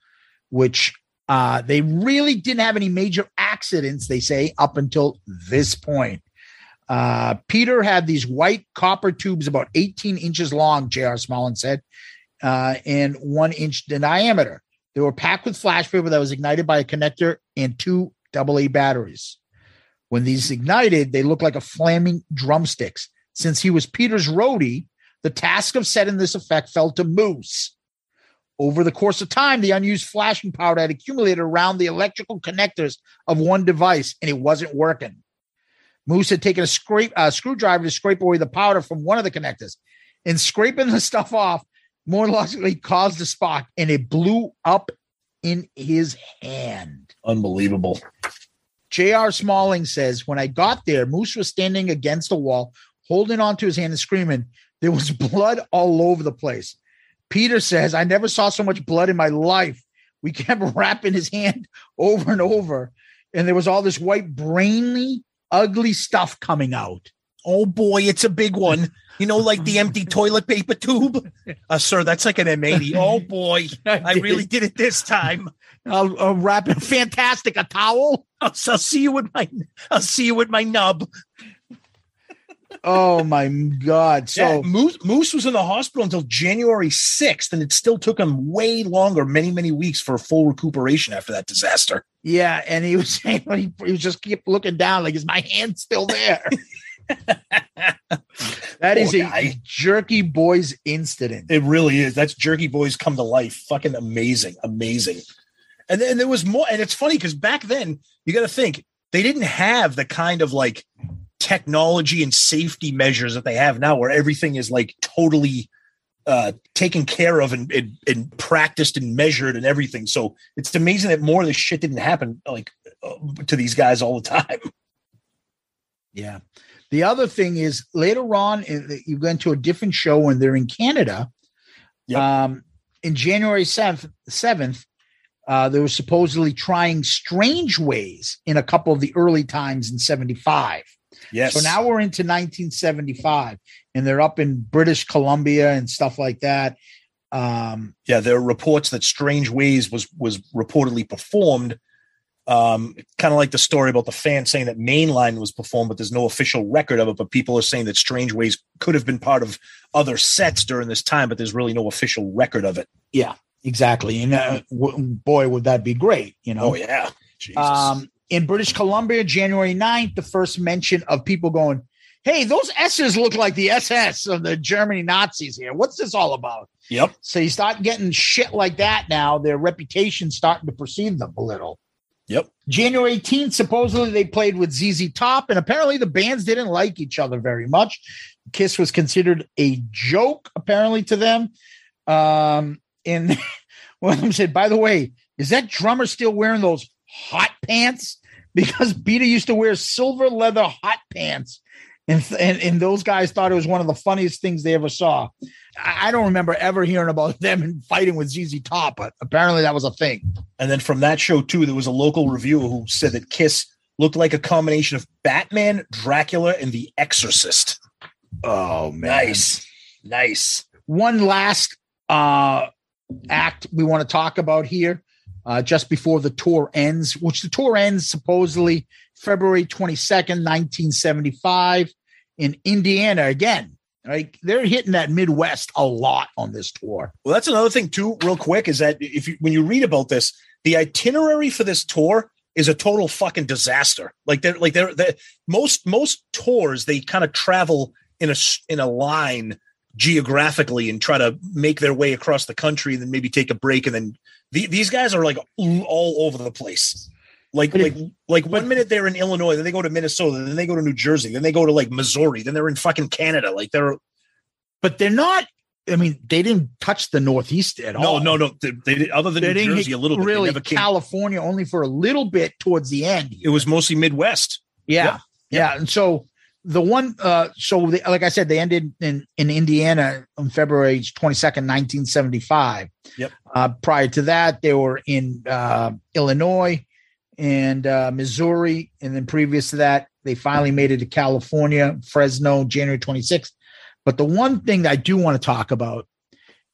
which uh, they really didn't have any major accidents, they say, up until this point. Uh, Peter had these white copper tubes about 18 inches long, J.R. Smalling said, uh, and one inch in diameter. They were packed with flash paper that was ignited by a connector and two AA batteries. When these ignited, they looked like a flaming drumsticks. Since he was Peter's roadie, the task of setting this effect fell to Moose. Over the course of time, the unused flashing powder had accumulated around the electrical connectors of one device, and it wasn't working. Moose had taken a scrape a screwdriver to scrape away the powder from one of the connectors, and scraping the stuff off more logically caused a spark, and it blew up in his hand. Unbelievable. J.R. Smalling says, When I got there, Moose was standing against the wall, holding onto his hand and screaming. There was blood all over the place. Peter says, I never saw so much blood in my life. We kept wrapping his hand over and over, and there was all this white, brainy, ugly stuff coming out. Oh boy, it's a big one. You know, like the empty toilet paper tube. Uh, sir, that's like an M80. Oh boy, I really did it this time. I'll, I'll wrap it fantastic. A towel. I'll, I'll see you with my. I'll see you with my nub. Oh my God. So yeah, Moose, Moose was in the hospital until January 6th, and it still took him way longer, many, many weeks for full recuperation after that disaster. Yeah, and he was saying he, he was just keep looking down, like, is my hand still there? that is a jerky boys incident. It really is. That's Jerky Boys come to life. Fucking amazing. Amazing. And then there was more. And it's funny because back then, you got to think they didn't have the kind of like technology and safety measures that they have now, where everything is like totally uh, taken care of and, and, and practiced and measured and everything. So it's amazing that more of this shit didn't happen like uh, to these guys all the time. Yeah. The other thing is later on, in- you go into a different show when they're in Canada. Yep. Um, in January 7th, 7th uh, they were supposedly trying strange ways in a couple of the early times in 75. Yes. So now we're into 1975, and they're up in British Columbia and stuff like that. Um, yeah, there are reports that Strange Ways was was reportedly performed. Um, kind of like the story about the fan saying that Mainline was performed, but there's no official record of it. But people are saying that Strange Ways could have been part of other sets during this time, but there's really no official record of it. Yeah, exactly. And uh, w- boy, would that be great, you know? Oh yeah. Jesus. Um, in British Columbia, January 9th, the first mention of people going, Hey, those S's look like the SS of the Germany Nazis here. What's this all about? Yep. So you start getting shit like that now. Their reputation's starting to precede them a little. Yep. January 18th, supposedly they played with ZZ Top, and apparently the bands didn't like each other very much. Kiss was considered a joke, apparently, to them. Um, and one of them said, by the way, is that drummer still wearing those hot pants? Because Peter used to wear silver leather hot pants. And, and, and those guys thought it was one of the funniest things they ever saw. I, I don't remember ever hearing about them fighting with ZZ Top, but apparently that was a thing. And then from that show too, there was a local reviewer who said that Kiss looked like a combination of Batman, Dracula, and The Exorcist. Oh man. Nice. Nice. One last uh act we want to talk about here uh, just before the tour ends, which the tour ends supposedly February 22nd, 1975 in Indiana again. Right, they're hitting that Midwest a lot on this tour. Well, that's another thing too, real quick, is that if you when you read about this, the itinerary for this tour is a total fucking disaster. Like they're like they're, they're most most tours they kind of travel in a in a line geographically and try to make their way across the country and then maybe take a break and then the, these guys are like all over the place like But like if- like one minute they're in illinois then they go to minnesota then they go to new jersey then they go to like missouri then they're in fucking canada like they're But they're not. I mean, they didn't touch the Northeast at no all. no no they, they did other than They new jersey a little bit really they never came, California only for a little bit towards the end. it was mostly midwest Yeah. Yep. Yeah. And so the one, uh, so they, like I said, they ended in, in Indiana on February 22nd, 1975. Yep. Uh, prior to that, they were in uh, Illinois and uh, Missouri. And then previous to that, they finally made it to California, Fresno, January 26th. But the one thing that I do want to talk about,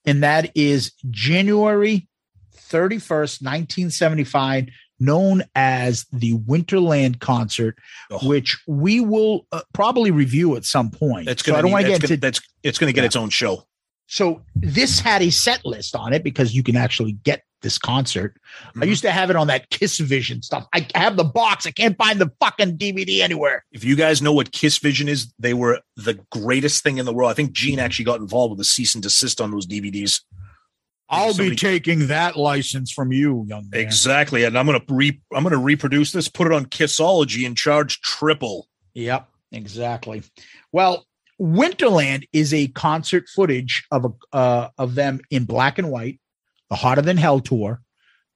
and that is January 31st, 1975, known as the Winterland concert, Oh. which we will uh, probably review at some point. that's gonna I don't want to get gonna, into that's it's gonna get Yeah. its own show so this had a set list on it because you can actually get this concert. I used to have it on that Kiss Vision stuff. I have the box. I can't find the fucking DVD anywhere. if you guys know what Kiss Vision is, they were the greatest thing in the world. I think Gene actually got involved with a cease and desist on those DVDs. I'll Somebody- be taking that license from you, young man. Exactly, and I'm gonna re I'm gonna reproduce this, put it on Kissology, and charge triple. Yep, exactly. Well, Winterland is a concert footage of a uh, of them in black and white, the Hotter Than Hell tour.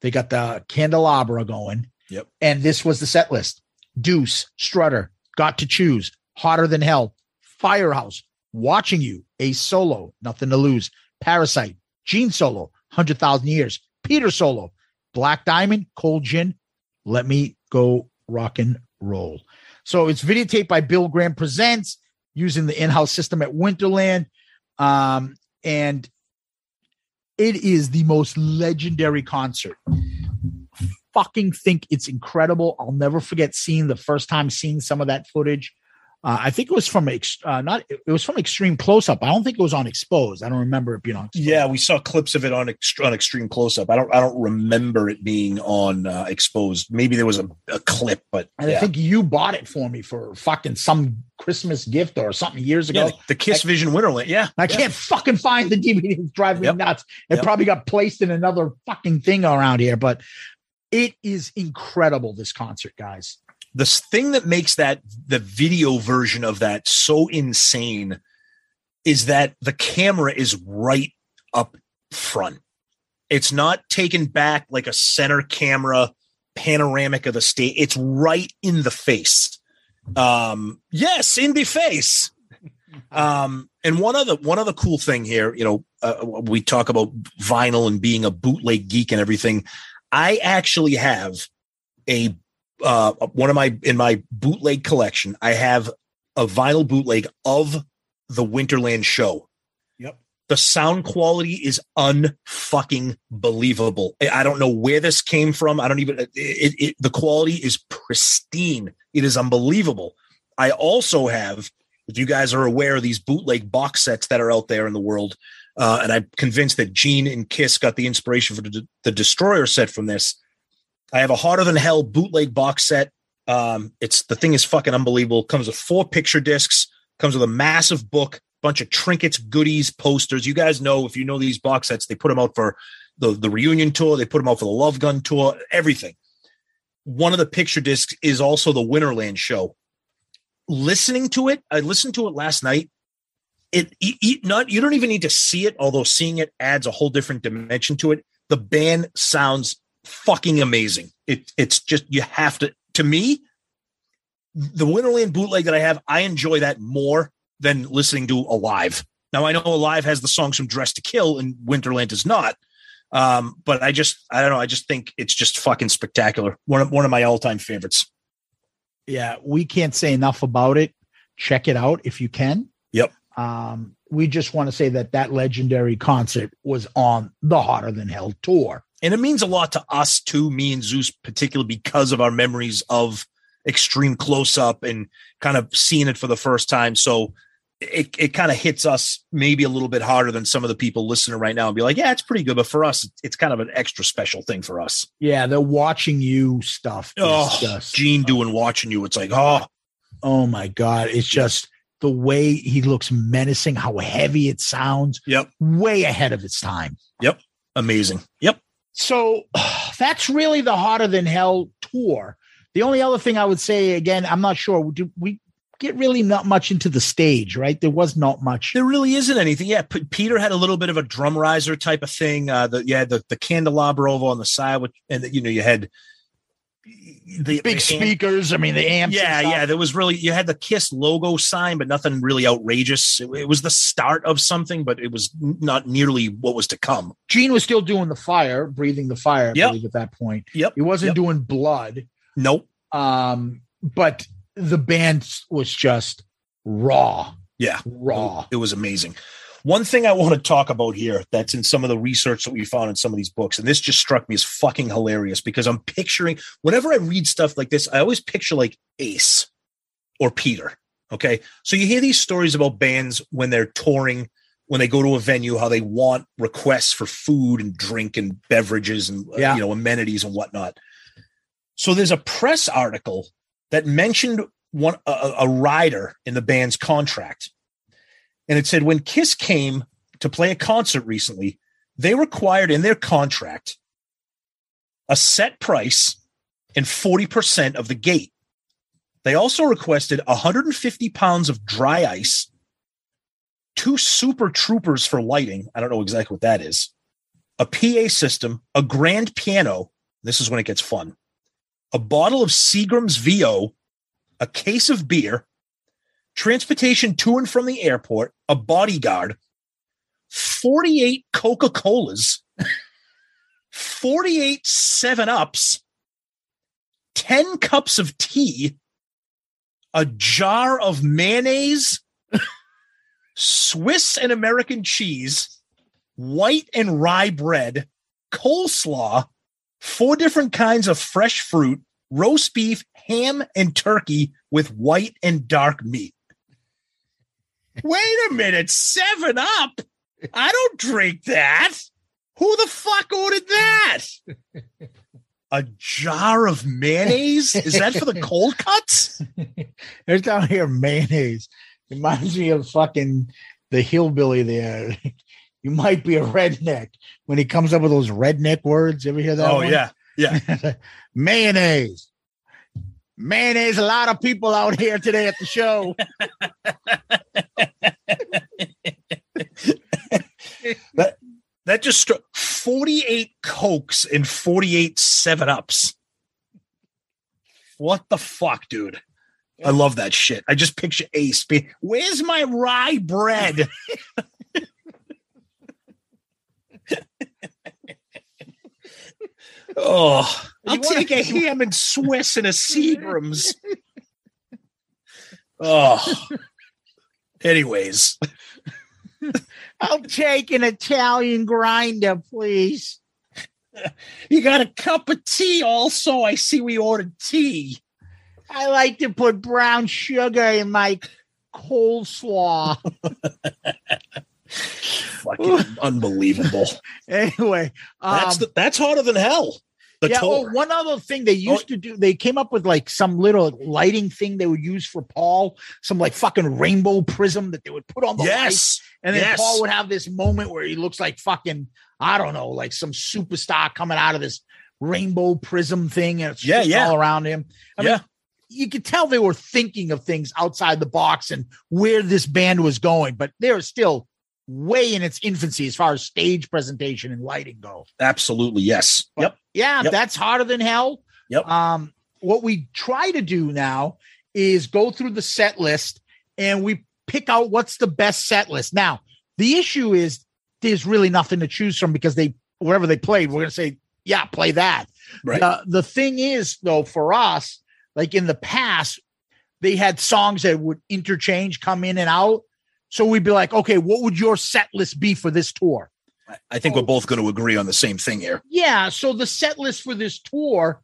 They got the candelabra going. Yep. And this was the set list: Deuce, Strutter, Got to Choose, Hotter Than Hell, Firehouse, Watching You, A Solo, Nothing to Lose, Parasite, Gene Solo, Hundred Thousand Years, Peter Solo, Black Diamond, Cold Gin, Let Me Go Rock and Roll. So it's videotaped by Bill Graham Presents using the in-house system at Winterland. Um, and it is the most legendary concert. Fucking think it's incredible. I'll never forget seeing the first time seeing some of that footage. Uh, I think it was from ex- uh, not it was from extreme close up. I don't think it was on exposed. I don't remember it being on. Exposed. Yeah, we saw clips of it on ext- on extreme close up. I don't I don't remember it being on uh, exposed. Maybe there was a, a clip, but yeah. I think you bought it for me for fucking some Christmas gift or something years ago. Yeah, the, the Kiss Vision Winterland. Yeah, I can't fucking find the DVD. It's driving Yep. me nuts. It Yep. probably got placed in another fucking thing around here, but it is incredible. This concert, guys. The thing that makes that the video version of that so insane is that the camera is right up front. It's not taken back like a center camera panoramic of the state. It's right in the face. Um, yes, in the face. Um, and one other one other cool thing here, you know, uh, we talk about vinyl and being a bootleg geek and everything. I actually have a uh, one of my in my bootleg collection. I have a vinyl bootleg of the Winterland show. Yep. The sound quality is unfucking believable. I- don't know where this came from. I don't even. It, it, the quality is pristine. It is unbelievable. I also have, if you guys are aware of these bootleg box sets that are out there in the world, uh, and I'm convinced that Gene and Kiss got the inspiration for the, the Destroyer set from this. I have a Hotter Than Hell bootleg box set. Um, it's the thing is fucking unbelievable. Comes with four picture discs. Comes with a massive book, bunch of trinkets, goodies, posters. You guys know if you know these box sets, they put them out for the the reunion tour. They put them out for the Love Gun tour. Everything. One of the picture discs is also the Winterland show. Listening to it, I listened to it last night. It, it, not you don't even need to see it, although seeing it adds a whole different dimension to it. The band sounds fucking amazing. It it's just you have to to me the Winterland bootleg that I have, I enjoy that more than listening to Alive. Now I know Alive has the songs from Dress to Kill and Winterland does not. Um, but I just I don't know, I just think it's just fucking spectacular. One of one of my all-time favorites. Yeah, we can't say enough about it. Check it out if you can. Yep. Um, we just want to say that that legendary concert was on the Hotter Than Hell tour. And it means a lot to us too, me and Zeus, particularly because of our memories of extreme close up and kind of seeing it for the first time. So it, it kind of hits us maybe a little bit harder than some of the people listening right now and be like, yeah, it's pretty good. But for us, it's kind of an extra special thing for us. Yeah, the watching you stuff. Oh, just- Gene doing watching you. It's like, oh, oh my God. It's just the way he looks menacing, how heavy it sounds. Yep. Way ahead of its time. Yep. Amazing. Yep. So that's really the Hotter Than Hell tour. The only other thing I would say, again, I'm not sure. Do we get really not much into the stage, right? There was not much. There really isn't anything. Yeah, P- Peter had a little bit of a drum riser type of thing. Uh, the had the the candelabra over on the side, which, and you know you had the Big the- speakers. I mean, the amps. Yeah, yeah. There was really you had the Kiss logo sign, but nothing really outrageous. It, it was the start of something, but it was not nearly what was to come. Gene was still doing the fire, breathing the fire, I Yep. believe, at that point. Yep. He wasn't Yep. doing blood. Nope. Um, but the band was just raw. Yeah, raw. It was amazing. One thing I want to talk about here that's in some of the research that we found in some of these books, and this just struck me as fucking hilarious because I'm picturing whenever I read stuff like this, I always picture like Ace or Peter. Okay. So you hear these stories about bands when they're touring, when they go to a venue, how they want requests for food and drink and beverages and uh, Yeah. you know amenities and whatnot. So there's a press article that mentioned one a, a- a rider in the band's contract. And it said when Kiss came to play a concert recently, they required in their contract a set price and 40% of the gate. They also requested 150 pounds of dry ice, two Super Troupers for lighting. I don't know exactly what that is. A PA system, a grand piano. This is when it gets fun. A bottle of Seagram's VO, a case of beer, transportation to and from the airport, a bodyguard, 48 Coca Colas, 48 7 Ups, 10 cups of tea, a jar of mayonnaise, Swiss and American cheese, white and rye bread, coleslaw, four different kinds of fresh fruit, roast beef, ham, and turkey with white and dark meat. Wait a minute, seven up? I don't drink that. Who the fuck ordered that? A jar of mayonnaise? Is that for the cold cuts? There's down here mayonnaise. Reminds me of fucking the hillbilly there. You might be a redneck when he comes up with those redneck words. You Ever hear that? Oh, one? yeah. Yeah. mayonnaise. Mayonnaise. A lot of people out here today at the show. that that just struck 48 cokes and 48 seven ups. What the fuck, dude? I love that shit. I just picture Ace. Be, Where's my rye bread? oh, I'll take a ham and Swiss and a Seagram's. Oh. Anyways, I'll take an Italian grinder, please. you got a cup of tea also. I see we ordered tea. I like to put brown sugar in my coleslaw. Fucking unbelievable. anyway, That's um, the, that's hotter than hell. The yeah. tour. Oh, one other thing they oh. used to do, they came up with like some little lighting thing they would use for Paul, some like fucking rainbow prism that they would put on the yes. And then yes. Paul would have this moment where he looks like fucking, I don't know, like some superstar coming out of this rainbow prism thing and it's Yeah, yeah. all around him. I Yeah. mean, you could tell they were thinking of things outside the box and where this band was going, but they're still way in its infancy as far as stage presentation and lighting go. Absolutely. Yes. But Yep. Yeah, Yep. that's hotter than hell. Yep. Um, what we try to do now is go through the set list and we pick out what's the best set list. Now, the issue is there's really nothing to choose from because they wherever they played, we're gonna say, yeah, play that. Right. The, the thing is, though, for us, like in the past, they had songs that would interchange, come in and out. So we'd be like, okay, what would your set list be for this tour? I think we're both going to agree on the same thing here. Yeah, so the set list for this tour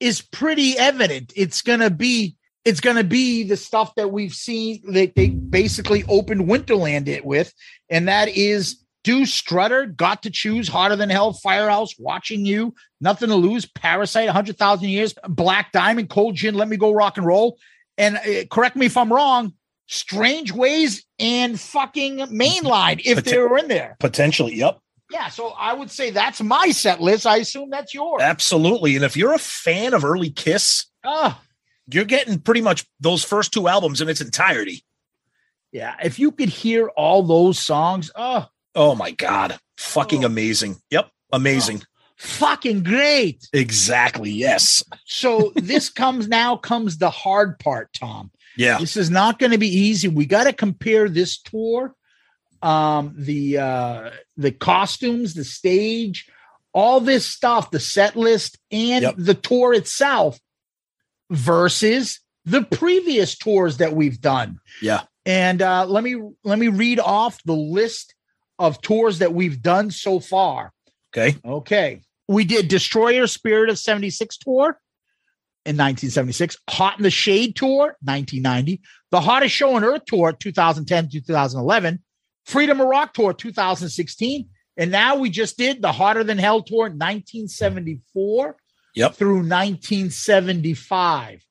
is pretty evident. It's gonna be it's gonna be the stuff that we've seen that they basically opened Winterland it with, and that is Deuce Strutter, Got to Choose, Hotter Than Hell, Firehouse, Watching You, Nothing to Lose, Parasite, 100,000 Years, Black Diamond, Cold Gin, Let Me Go Rock and Roll. And uh, correct me if I'm wrong, Strange Ways and fucking Mainline, if they were in there. Potentially. Yep. Yeah, so I would say that's my set list. I assume that's yours. Absolutely. And if you're a fan of early Kiss, Oh, you're getting pretty much those first two albums in its entirety. yeah. If you could hear all those songs, oh, Oh my God. Fucking Oh. amazing. Yep. Amazing. fucking great. Exactly. Yes. So this comes now comes the hard part, Tom. Yeah. This is not going to be easy. We got to compare this tour, um, the uh, the costumes, the stage, all this stuff, the set list, and Yep. the tour itself versus the previous tours that we've done. Yeah. And uh, let me let me read off the list of tours that we've done so far. Okay. Okay. We did Destroyer Spirit of 76 tour in 1976, Hot in the Shade tour 1990, The Hottest Show on Earth tour 2010 to 2011, Freedom to Rock tour 2016, and now we just did the Hotter Than Hell tour 1974 Yep. through 1975.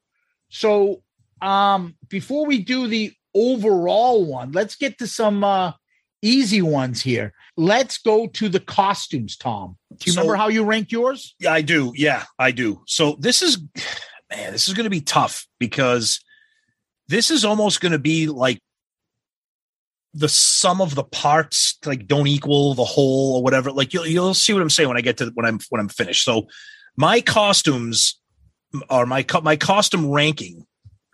So, um before we do the overall one, let's get to some uh easy ones here. Let's go to the costumes, Tom. Do you So- remember how you ranked yours? Yeah, I do. Yeah, I do. So this is, man, this is going to be tough because this is almost going to be like the sum of the parts like don't equal the whole or whatever. Like you'll you'll see what I'm saying when I get to when I'm when I'm finished. So my costumes are my my costume ranking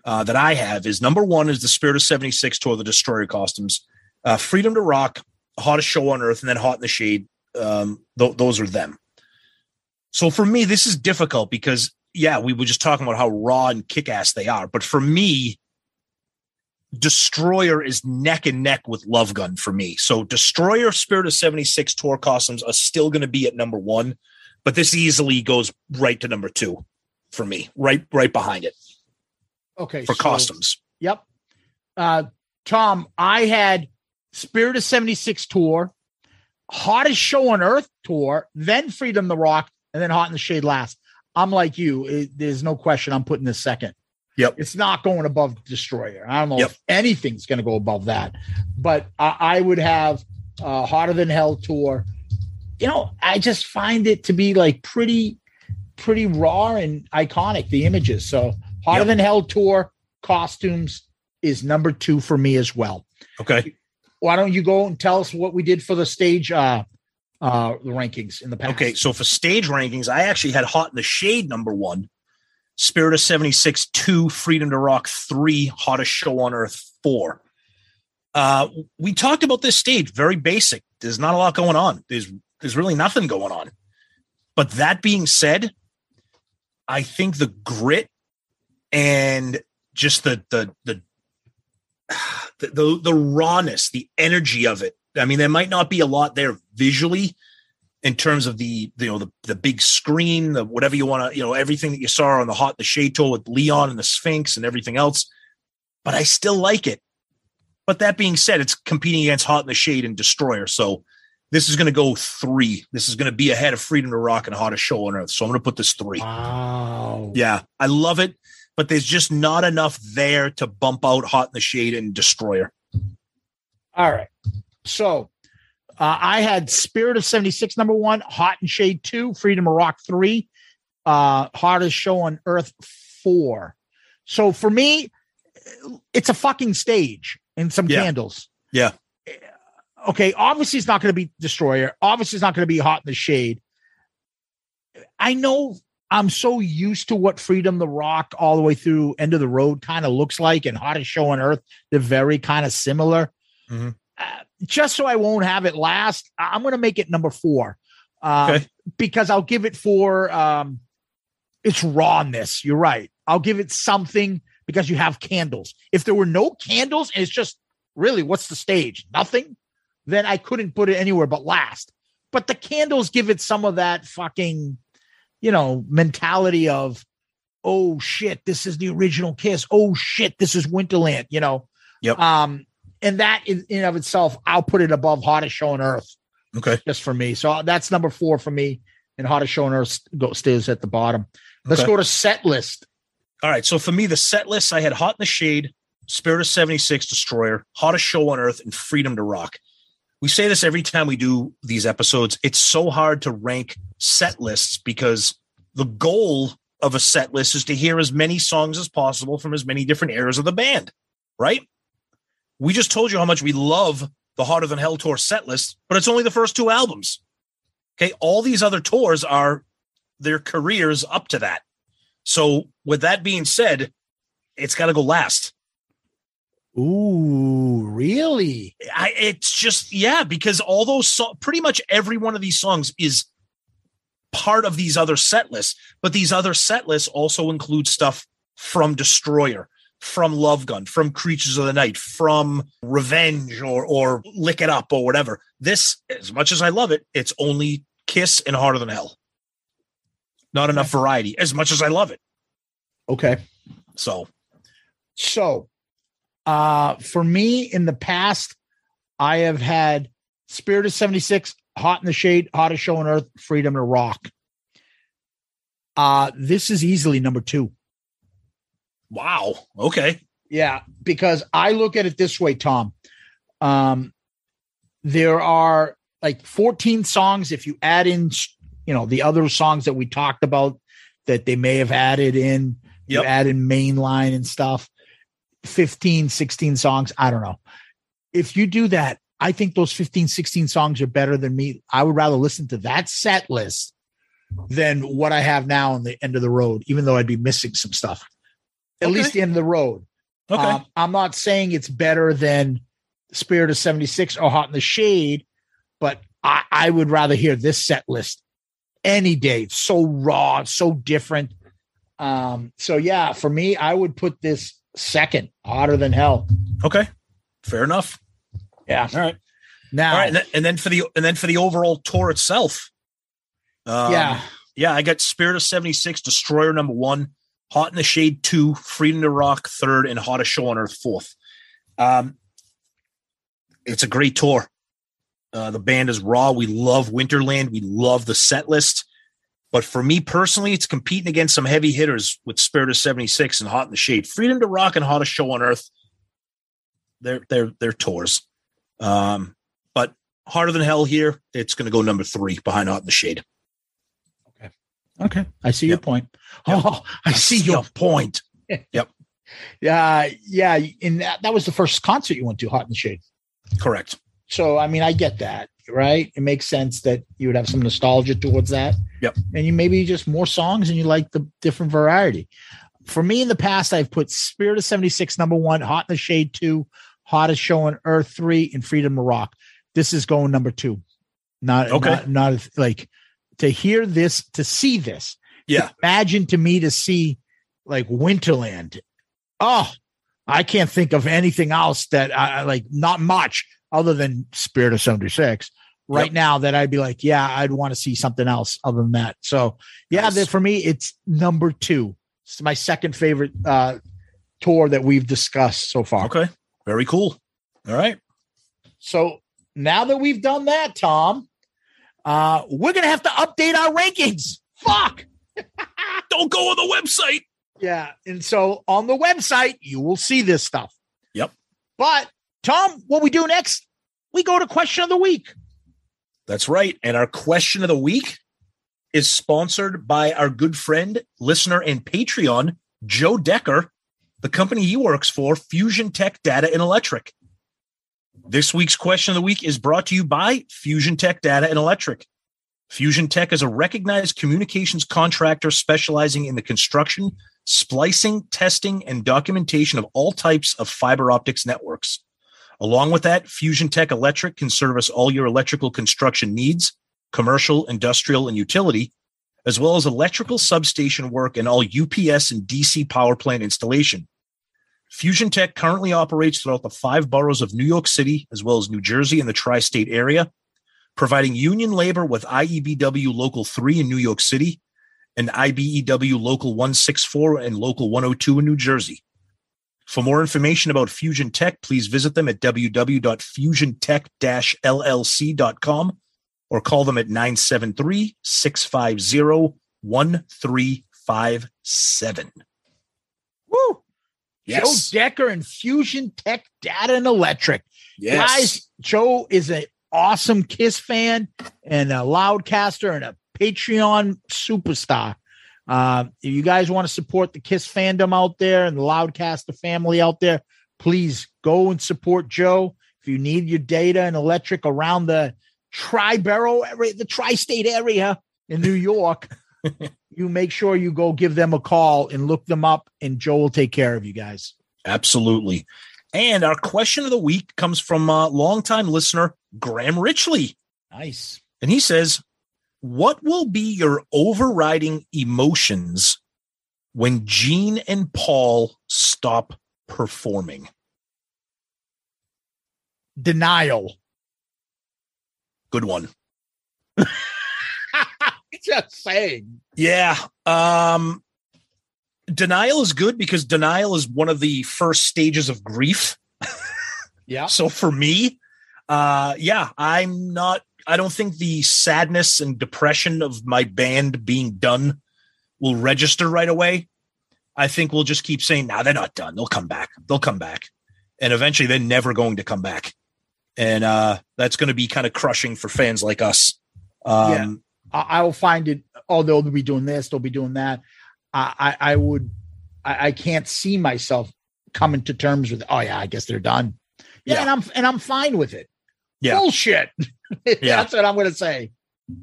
uh, that I have is number one is the Spirit of '76 tour, the Destroyer costumes, uh, Freedom to Rock, Hottest Show on Earth, and then Hot in the Shade. Um, th- those are them. So for me, this is difficult because yeah, we were just talking about how raw and kick ass they are. But for me, Destroyer is neck and neck with Love Gun for me. So Destroyer Spirit of 76 tour costumes are still going to be at number one, but this easily goes right to number two for me, right, right behind it Okay. for so- costumes. Yep. Uh Tom, I had Spirit of 76 tour, hottest show on earth tour, then Freedom to Rock, and then Hot in the Shade last. I'm like you. It, there's no question I'm putting this second. Yep. It's not going above Destroyer. I don't know Yep. if anything's going to go above that, but I, I would have uh, Hotter Than Hell tour. You know, I just find it to be like pretty, pretty raw and iconic, the images. So Hotter Yep. Than Hell tour costumes is number two for me as well. Okay. Why don't you go and tell us what we did for the stage uh uh rankings in the past? Okay. So for stage rankings, I actually had Hot in the Shade number one, Spirit of 76 two, Freedom to Rock three, Hottest Show on Earth four. Uh, we talked about this stage, very basic. There's not a lot going on. There's there's really nothing going on. But that being said, I think the grit and just the the the the, the the rawness, the energy of it. I mean, there might not be a lot there visually in terms of the you know the the big screen, the whatever you want to, you know, everything that you saw on the Hot the Shade tour with Leon and the Sphinx and everything else. But I still like it. But that being said, it's competing against Hot in the Shade and Destroyer. So this is going to go three. This is going to be ahead of Freedom to Rock and Hottest Show on Earth. So I'm going to put this three. Wow. Yeah, I love it, but there's just not enough there to bump out Hot in the Shade and Destroyer. All right. So uh, I had Spirit of 76, number one, Hot and Shade two, Freedom to Rock three, uh, Hottest Show on Earth four. So for me, it's a fucking stage and some Yeah. candles. Yeah. Okay. Obviously, it's not going to be Destroyer. Obviously, it's not going to be Hot in the Shade. I know I'm so used to what Freedom to Rock all the way through End of the Road kind of looks like and Hottest Show on Earth. They're very kind of similar. Mhm. Uh, just so I won't have it last, I'm going to make it number four um, Okay. because I'll give it for um, its rawness. You're right. I'll give it something because you have candles. If there were no candles and it's just really what's the stage? Nothing, then I couldn't put it anywhere but last. But the candles give it some of that fucking, you know, mentality of, oh shit, this is the original Kiss. Oh shit, this is Winterland. You know, Yep. um, and that in, in of itself, I'll put it above hottest show on earth Okay. just for me. So that's number four for me, and hottest show on earth go, stays at the bottom. Let's Okay. go to set list. All right. So for me, the set list, I had Hot in the Shade, Spirit of 76, Destroyer, Hottest Show on Earth, and Freedom to Rock. We say this every time we do these episodes. It's so hard to rank set lists because the goal of a set list is to hear as many songs as possible from as many different eras of the band, right? We just told you how much we love the Hotter Than Hell tour set list, but it's only the first two albums. Okay. All these other tours are their careers up to that. So, with that being said, it's got to go last. Ooh, really? I, it's just yeah, because all those so- pretty much every one of these songs is part of these other set lists, but these other set lists also include stuff from Destroyer, from Love Gun, from Creatures of the Night, from Revenge, or or Lick It Up, or whatever. This, as much as I love it, it's only Kiss and Hotter Than Hell. Not enough variety, as much as I love it. Okay. So So, uh, for me in the past, I have had Spirit of 76, Hot in the Shade, Hottest Show on Earth, Freedom to Rock. Uh, this is easily number two. wow, okay, Yeah, because I look at it this way, Tom. Um, there are like 14 songs. If you add in, you know, the other songs that we talked about that they may have added in, you Yep. add in mainline and stuff, 15, 16 songs. I don't know. If you do that, I think those 15, 16 songs are better than me. I would rather listen to that set list than what I have now on the end of the road, even though I'd be missing some stuff. At Okay. least the end of the road. okay. Um, I'm not saying it's better than Spirit of 76 or Hot in the Shade, but I, I would rather hear this set list any day. It's so raw, so different. Um, so yeah, for me, I would put this second, hotter than hell. Okay, fair enough. Yeah. All right, Now, all right, and then, and then for the and then for the overall tour itself, um, yeah, yeah, I got Spirit of seventy six, Destroyer number one, Hot in the Shade two, Freedom to Rock third, and Hottest Show on Earth fourth. Um, it's a great tour. Uh, the band is raw. We love Winterland. We love the set list. But for me personally, it's competing against some heavy hitters with Spirit of 76 and Hot in the Shade. Freedom to Rock and Hottest Show on Earth. They're they're they're tours. Um, but Hotter Than Hell here, it's gonna go number three behind Hot in the Shade. okay. Okay. I see your point. Yep. Oh, I see your point. Yep. Yeah, yeah. And that, that was the first concert you went to, Hot in the Shade. Correct. So, I mean, I get that, right? It makes sense that you would have some nostalgia towards that. Yep. And you maybe just more songs and you like the different variety. For me in the past, I've put Spirit of 76, number one, Hot in the Shade two, Hottest Show on Earth three, and Freedom to Rock. This is going number two. Not, Okay. not, not like to hear this, to see this. Yeah. Imagine to me to see like Winterland. Oh, I can't think of anything else that I like, not much other than Spirit of 76 right yep. now that I'd be like, yeah, I'd want to see something else other than that. So, yeah, nice. that for me, it's number two. It's my second favorite uh, tour that we've discussed so far. Okay. Very cool. All right. So, now that we've done that, Tom, uh, we're going to have to update our rankings. Fuck. Don't go on the website. Yeah. And so on the website, you will see this stuff. Yep. But Tom, what we do next, we go to question of the week. That's right. And our question of the week is sponsored by our good friend, listener, and Patreon, Joe Decker, the company he works for, Fusion Tech Data and Electric. This week's question of the week is brought to you by Fusion Tech Data and Electric. Fusion Tech is a recognized communications contractor specializing in the construction, splicing, testing, and documentation of all types of fiber optics networks. Along with that, Fusion Tech Electric can service all your electrical construction needs, commercial, industrial, and utility, as well as electrical substation work and all UPS and DC power plant installation. Fusion Tech currently operates throughout the five boroughs of New York City, as well as New Jersey and the tri state area, providing union labor with IBEW Local 3 in New York City and IBEW Local 164 and Local 102 in New Jersey. For more information about Fusion Tech, please visit them at www.fusiontech-llc.com or call them at 973-650-1357. Woo! Yes. Joe Decker and Fusion Tech Data and Electric. Yes. Guys, Joe is an awesome Kiss fan and a loudcaster and a Patreon superstar. Uh, if you guys want to support the Kiss fandom out there and the Loudcaster family out there, please go and support Joe. If you need your data and electric around the tri-borough area, the tri-state area in New York, you make sure you go give them a call and look them up, and Joe will take care of you guys. Absolutely. And our question of the week comes from a longtime listener, Graham Richley. Nice. And he says, what will be your overriding emotions when Gene and Paul stop performing? Denial. Good one. Just saying. Yeah. Um denial is good because denial is one of the first stages of grief. yeah. So for me, uh yeah, I'm not I don't think the sadness and depression of my band being done will register right away. I think we'll just keep saying, "Now nah, they're not done. They'll come back. They'll come back," and eventually they're never going to come back, and uh, that's going to be kind of crushing for fans like us. Um, yeah, I, will find it. Oh, they'll be doing this. They'll be doing that. I, I, I would. I, I can't see myself coming to terms with. Oh yeah, I guess they're done. Yeah, yeah. and I'm and I'm fine with it. Yeah. Bullshit. yeah. That's what I'm going to say.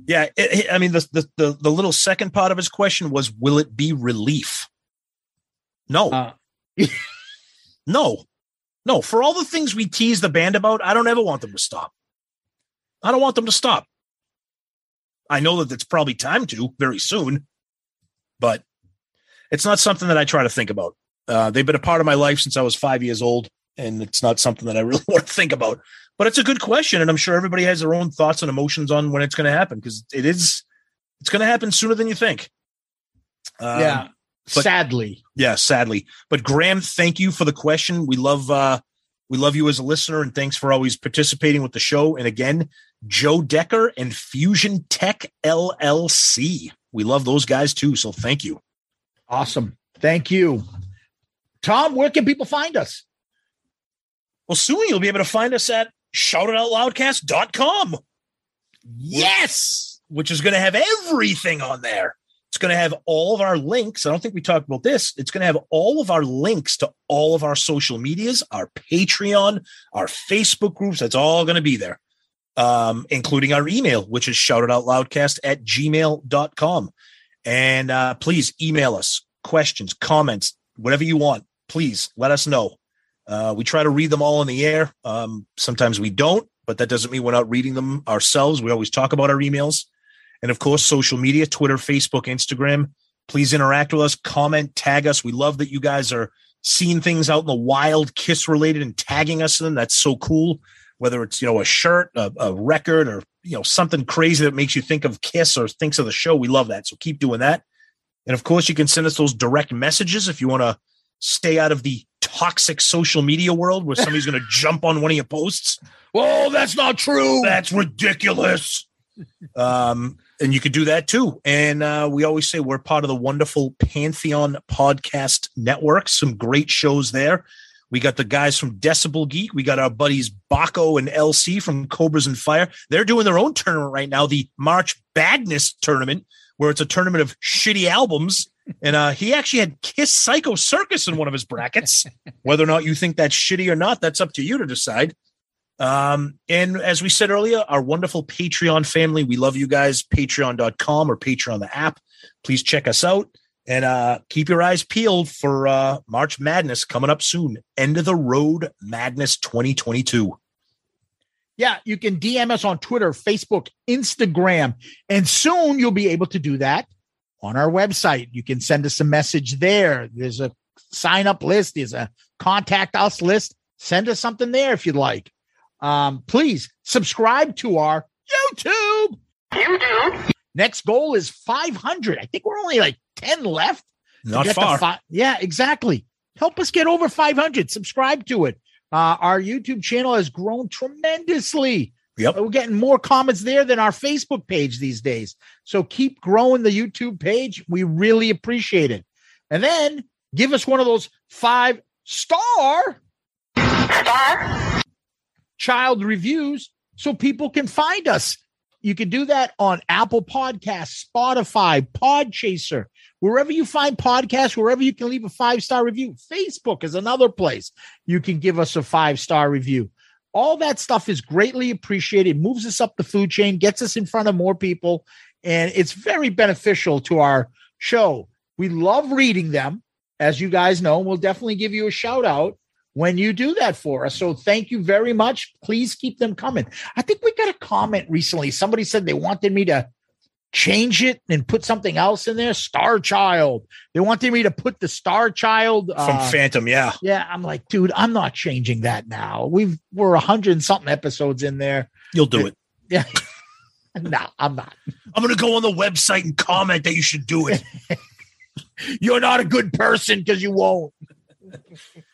Yeah. It, I mean, the, the, the, the, little second part of his question was, will it be relief? No. Uh, no. No. For all the things we tease the band about, I don't ever want them to stop. I don't want them to stop. I know that it's probably time to very soon, but it's not something that I try to think about. Uh, they've been a part of my life since I was five years old, and it's not something that I really want to think about but it's a good question, and I'm sure everybody has their own thoughts and emotions on when it's going to happen because it is it's going to happen sooner than you think. Um, yeah, but, sadly. Yeah, sadly. But Graham, thank you for the question. We love uh we love you as a listener, and thanks for always participating with the show. And again, Joe Decker and Fusion Tech LLC. We love those guys too. So thank you. Awesome. Thank you. Tom, where can people find us? Well, soon you'll be able to find us at shoutitoutloudcast.com. Yes. Which is going to have everything on there. It's going to have all of our links. I don't think we talked about this. It's going to have all of our links to all of our social medias, our Patreon, our Facebook groups. That's all going to be there, um, including our email, which is shoutitoutloudcast at gmail.com. And uh, please email us questions, comments, whatever you want. Please let us know. Uh, we try to read them all in the air. Um, sometimes we don't, but that doesn't mean we're not reading them ourselves. We always talk about our emails. And of course, social media Twitter, Facebook, Instagram. Please interact with us, comment, tag us. We love that you guys are seeing things out in the wild, Kiss related, and tagging us in them. That's so cool. Whether it's you know a shirt, a, a record, or you know something crazy that makes you think of Kiss or thinks of the show, we love that. So keep doing that. And of course, you can send us those direct messages if you want to stay out of the toxic social media world where somebody's going to jump on one of your posts. Well, that's not true. That's ridiculous. Um, and you could do that too. And uh, we always say we're part of the wonderful Pantheon Podcast Network. Some great shows there. We got the guys from Decibel Geek. We got our buddies Baco and LC from Cobras and Fire. They're doing their own tournament right now, the March Badness tournament, where it's a tournament of shitty albums. And uh, he actually had Kiss Psycho Circus in one of his brackets. Whether or not you think that's shitty or not, that's up to you to decide. Um, and as we said earlier, our wonderful Patreon family, we love you guys. Patreon.com or Patreon the app. Please check us out and uh, keep your eyes peeled for uh, March Madness coming up soon. End of the road Madness 2022. Yeah, you can DM us on Twitter, Facebook, Instagram, and soon you'll be able to do that on our website. You can send us a message there. There's a sign up list, there's a contact us list. Send us something there if you'd like. Um, please subscribe to our YouTube. YouTube. Next goal is 500. I think we're only like 10 left. Not far. Fi- yeah, exactly. Help us get over 500. Subscribe to it. Uh, our YouTube channel has grown tremendously. Yep. We're getting more comments there than our Facebook page these days. So keep growing the YouTube page. We really appreciate it. And then give us one of those five star star child reviews so people can find us. You can do that on Apple Podcasts, Spotify, Podchaser, wherever you find podcasts, wherever you can leave a five star review. Facebook is another place you can give us a five star review. All that stuff is greatly appreciated, moves us up the food chain, gets us in front of more people, and it's very beneficial to our show. We love reading them, as you guys know. We'll definitely give you a shout out when you do that for us. So thank you very much. Please keep them coming. I think we got a comment recently. Somebody said they wanted me to change it and put something else in there. Star Child. They wanted me to put the Star Child from uh, Phantom. Yeah. Yeah. I'm like, dude, I'm not changing that now. We've we're a hundred and something episodes in there. You'll do it. Yeah. no, I'm not. I'm gonna go on the website and comment that you should do it. You're not a good person because you won't.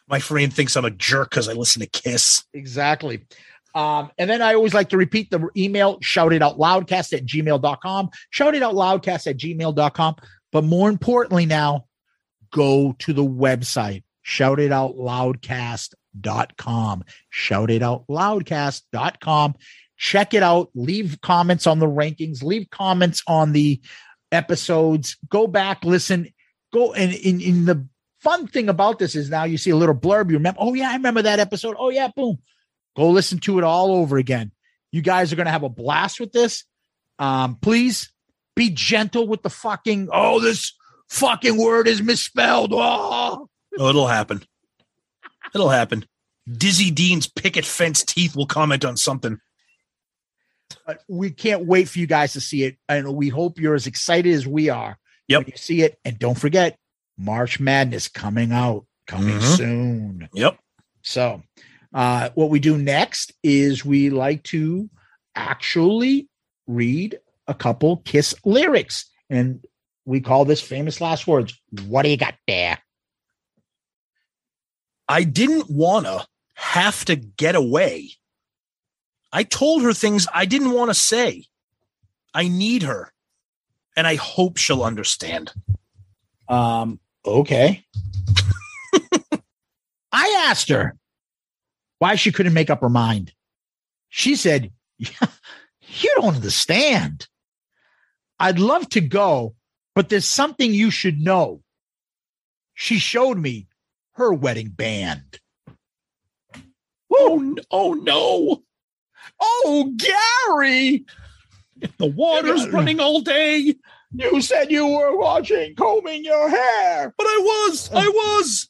My friend thinks I'm a jerk because I listen to Kiss. Exactly. Um, and then I always like to repeat the email shout it out loudcast at gmail.com. Shout it out loudcast at gmail.com. But more importantly, now go to the website shout it out loudcast.com. Shout it out loudcast.com. Check it out. Leave comments on the rankings, leave comments on the episodes. Go back, listen, go and in, in the fun thing about this is now you see a little blurb. You remember, oh, yeah, I remember that episode. Oh, yeah, boom. Go listen to it all over again. You guys are going to have a blast with this. Um, please be gentle with the fucking, oh, this fucking word is misspelled. Oh, oh it'll happen. It'll happen. Dizzy Dean's picket fence teeth will comment on something. But we can't wait for you guys to see it. And we hope you're as excited as we are. Yep. you see it. And don't forget, March Madness coming out, coming mm-hmm. soon. Yep. So, uh, what we do next is we like to actually read a couple Kiss lyrics, and we call this famous last words. What do you got there? I didn't wanna have to get away. I told her things I didn't want to say. I need her, and I hope she'll understand. Um, okay. I asked her why she couldn't make up her mind. She said, You don't understand. I'd love to go, but there's something you should know. She showed me her wedding band. Oh, oh no. Oh, Gary. The water's running all day. You said you were watching combing your hair. But I was. I was.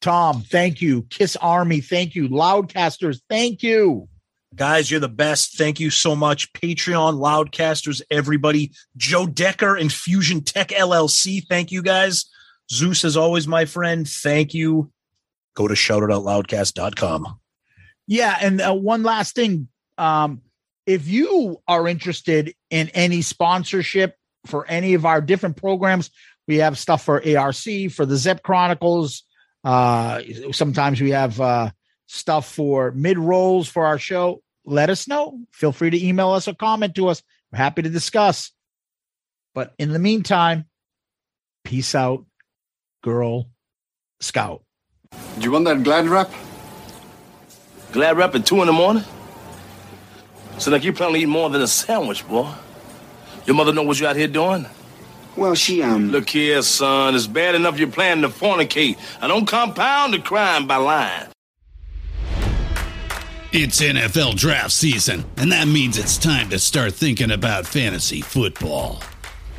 Tom, thank you. Kiss Army, thank you. Loudcasters, thank you. Guys, you're the best. Thank you so much. Patreon, Loudcasters, everybody. Joe Decker and Fusion Tech LLC, thank you guys. Zeus, as always, my friend, thank you. Go to shoutitoutloudcast.com. Yeah, and uh, one last thing. Um, if you are interested in any sponsorship for any of our different programs, we have stuff for ARC, for the Zep Chronicles. Uh, sometimes we have uh, stuff for mid rolls for our show. Let us know. Feel free to email us or comment to us. We're happy to discuss. But in the meantime, peace out, Girl Scout. Do you want that glad wrap? Glad wrap at two in the morning? So like you plan to eat more than a sandwich, boy. Your mother know what you out here doing? Well, she, um... Look here, son. It's bad enough you're planning to fornicate. I don't compound the crime by lying. It's NFL draft season, and that means it's time to start thinking about fantasy football.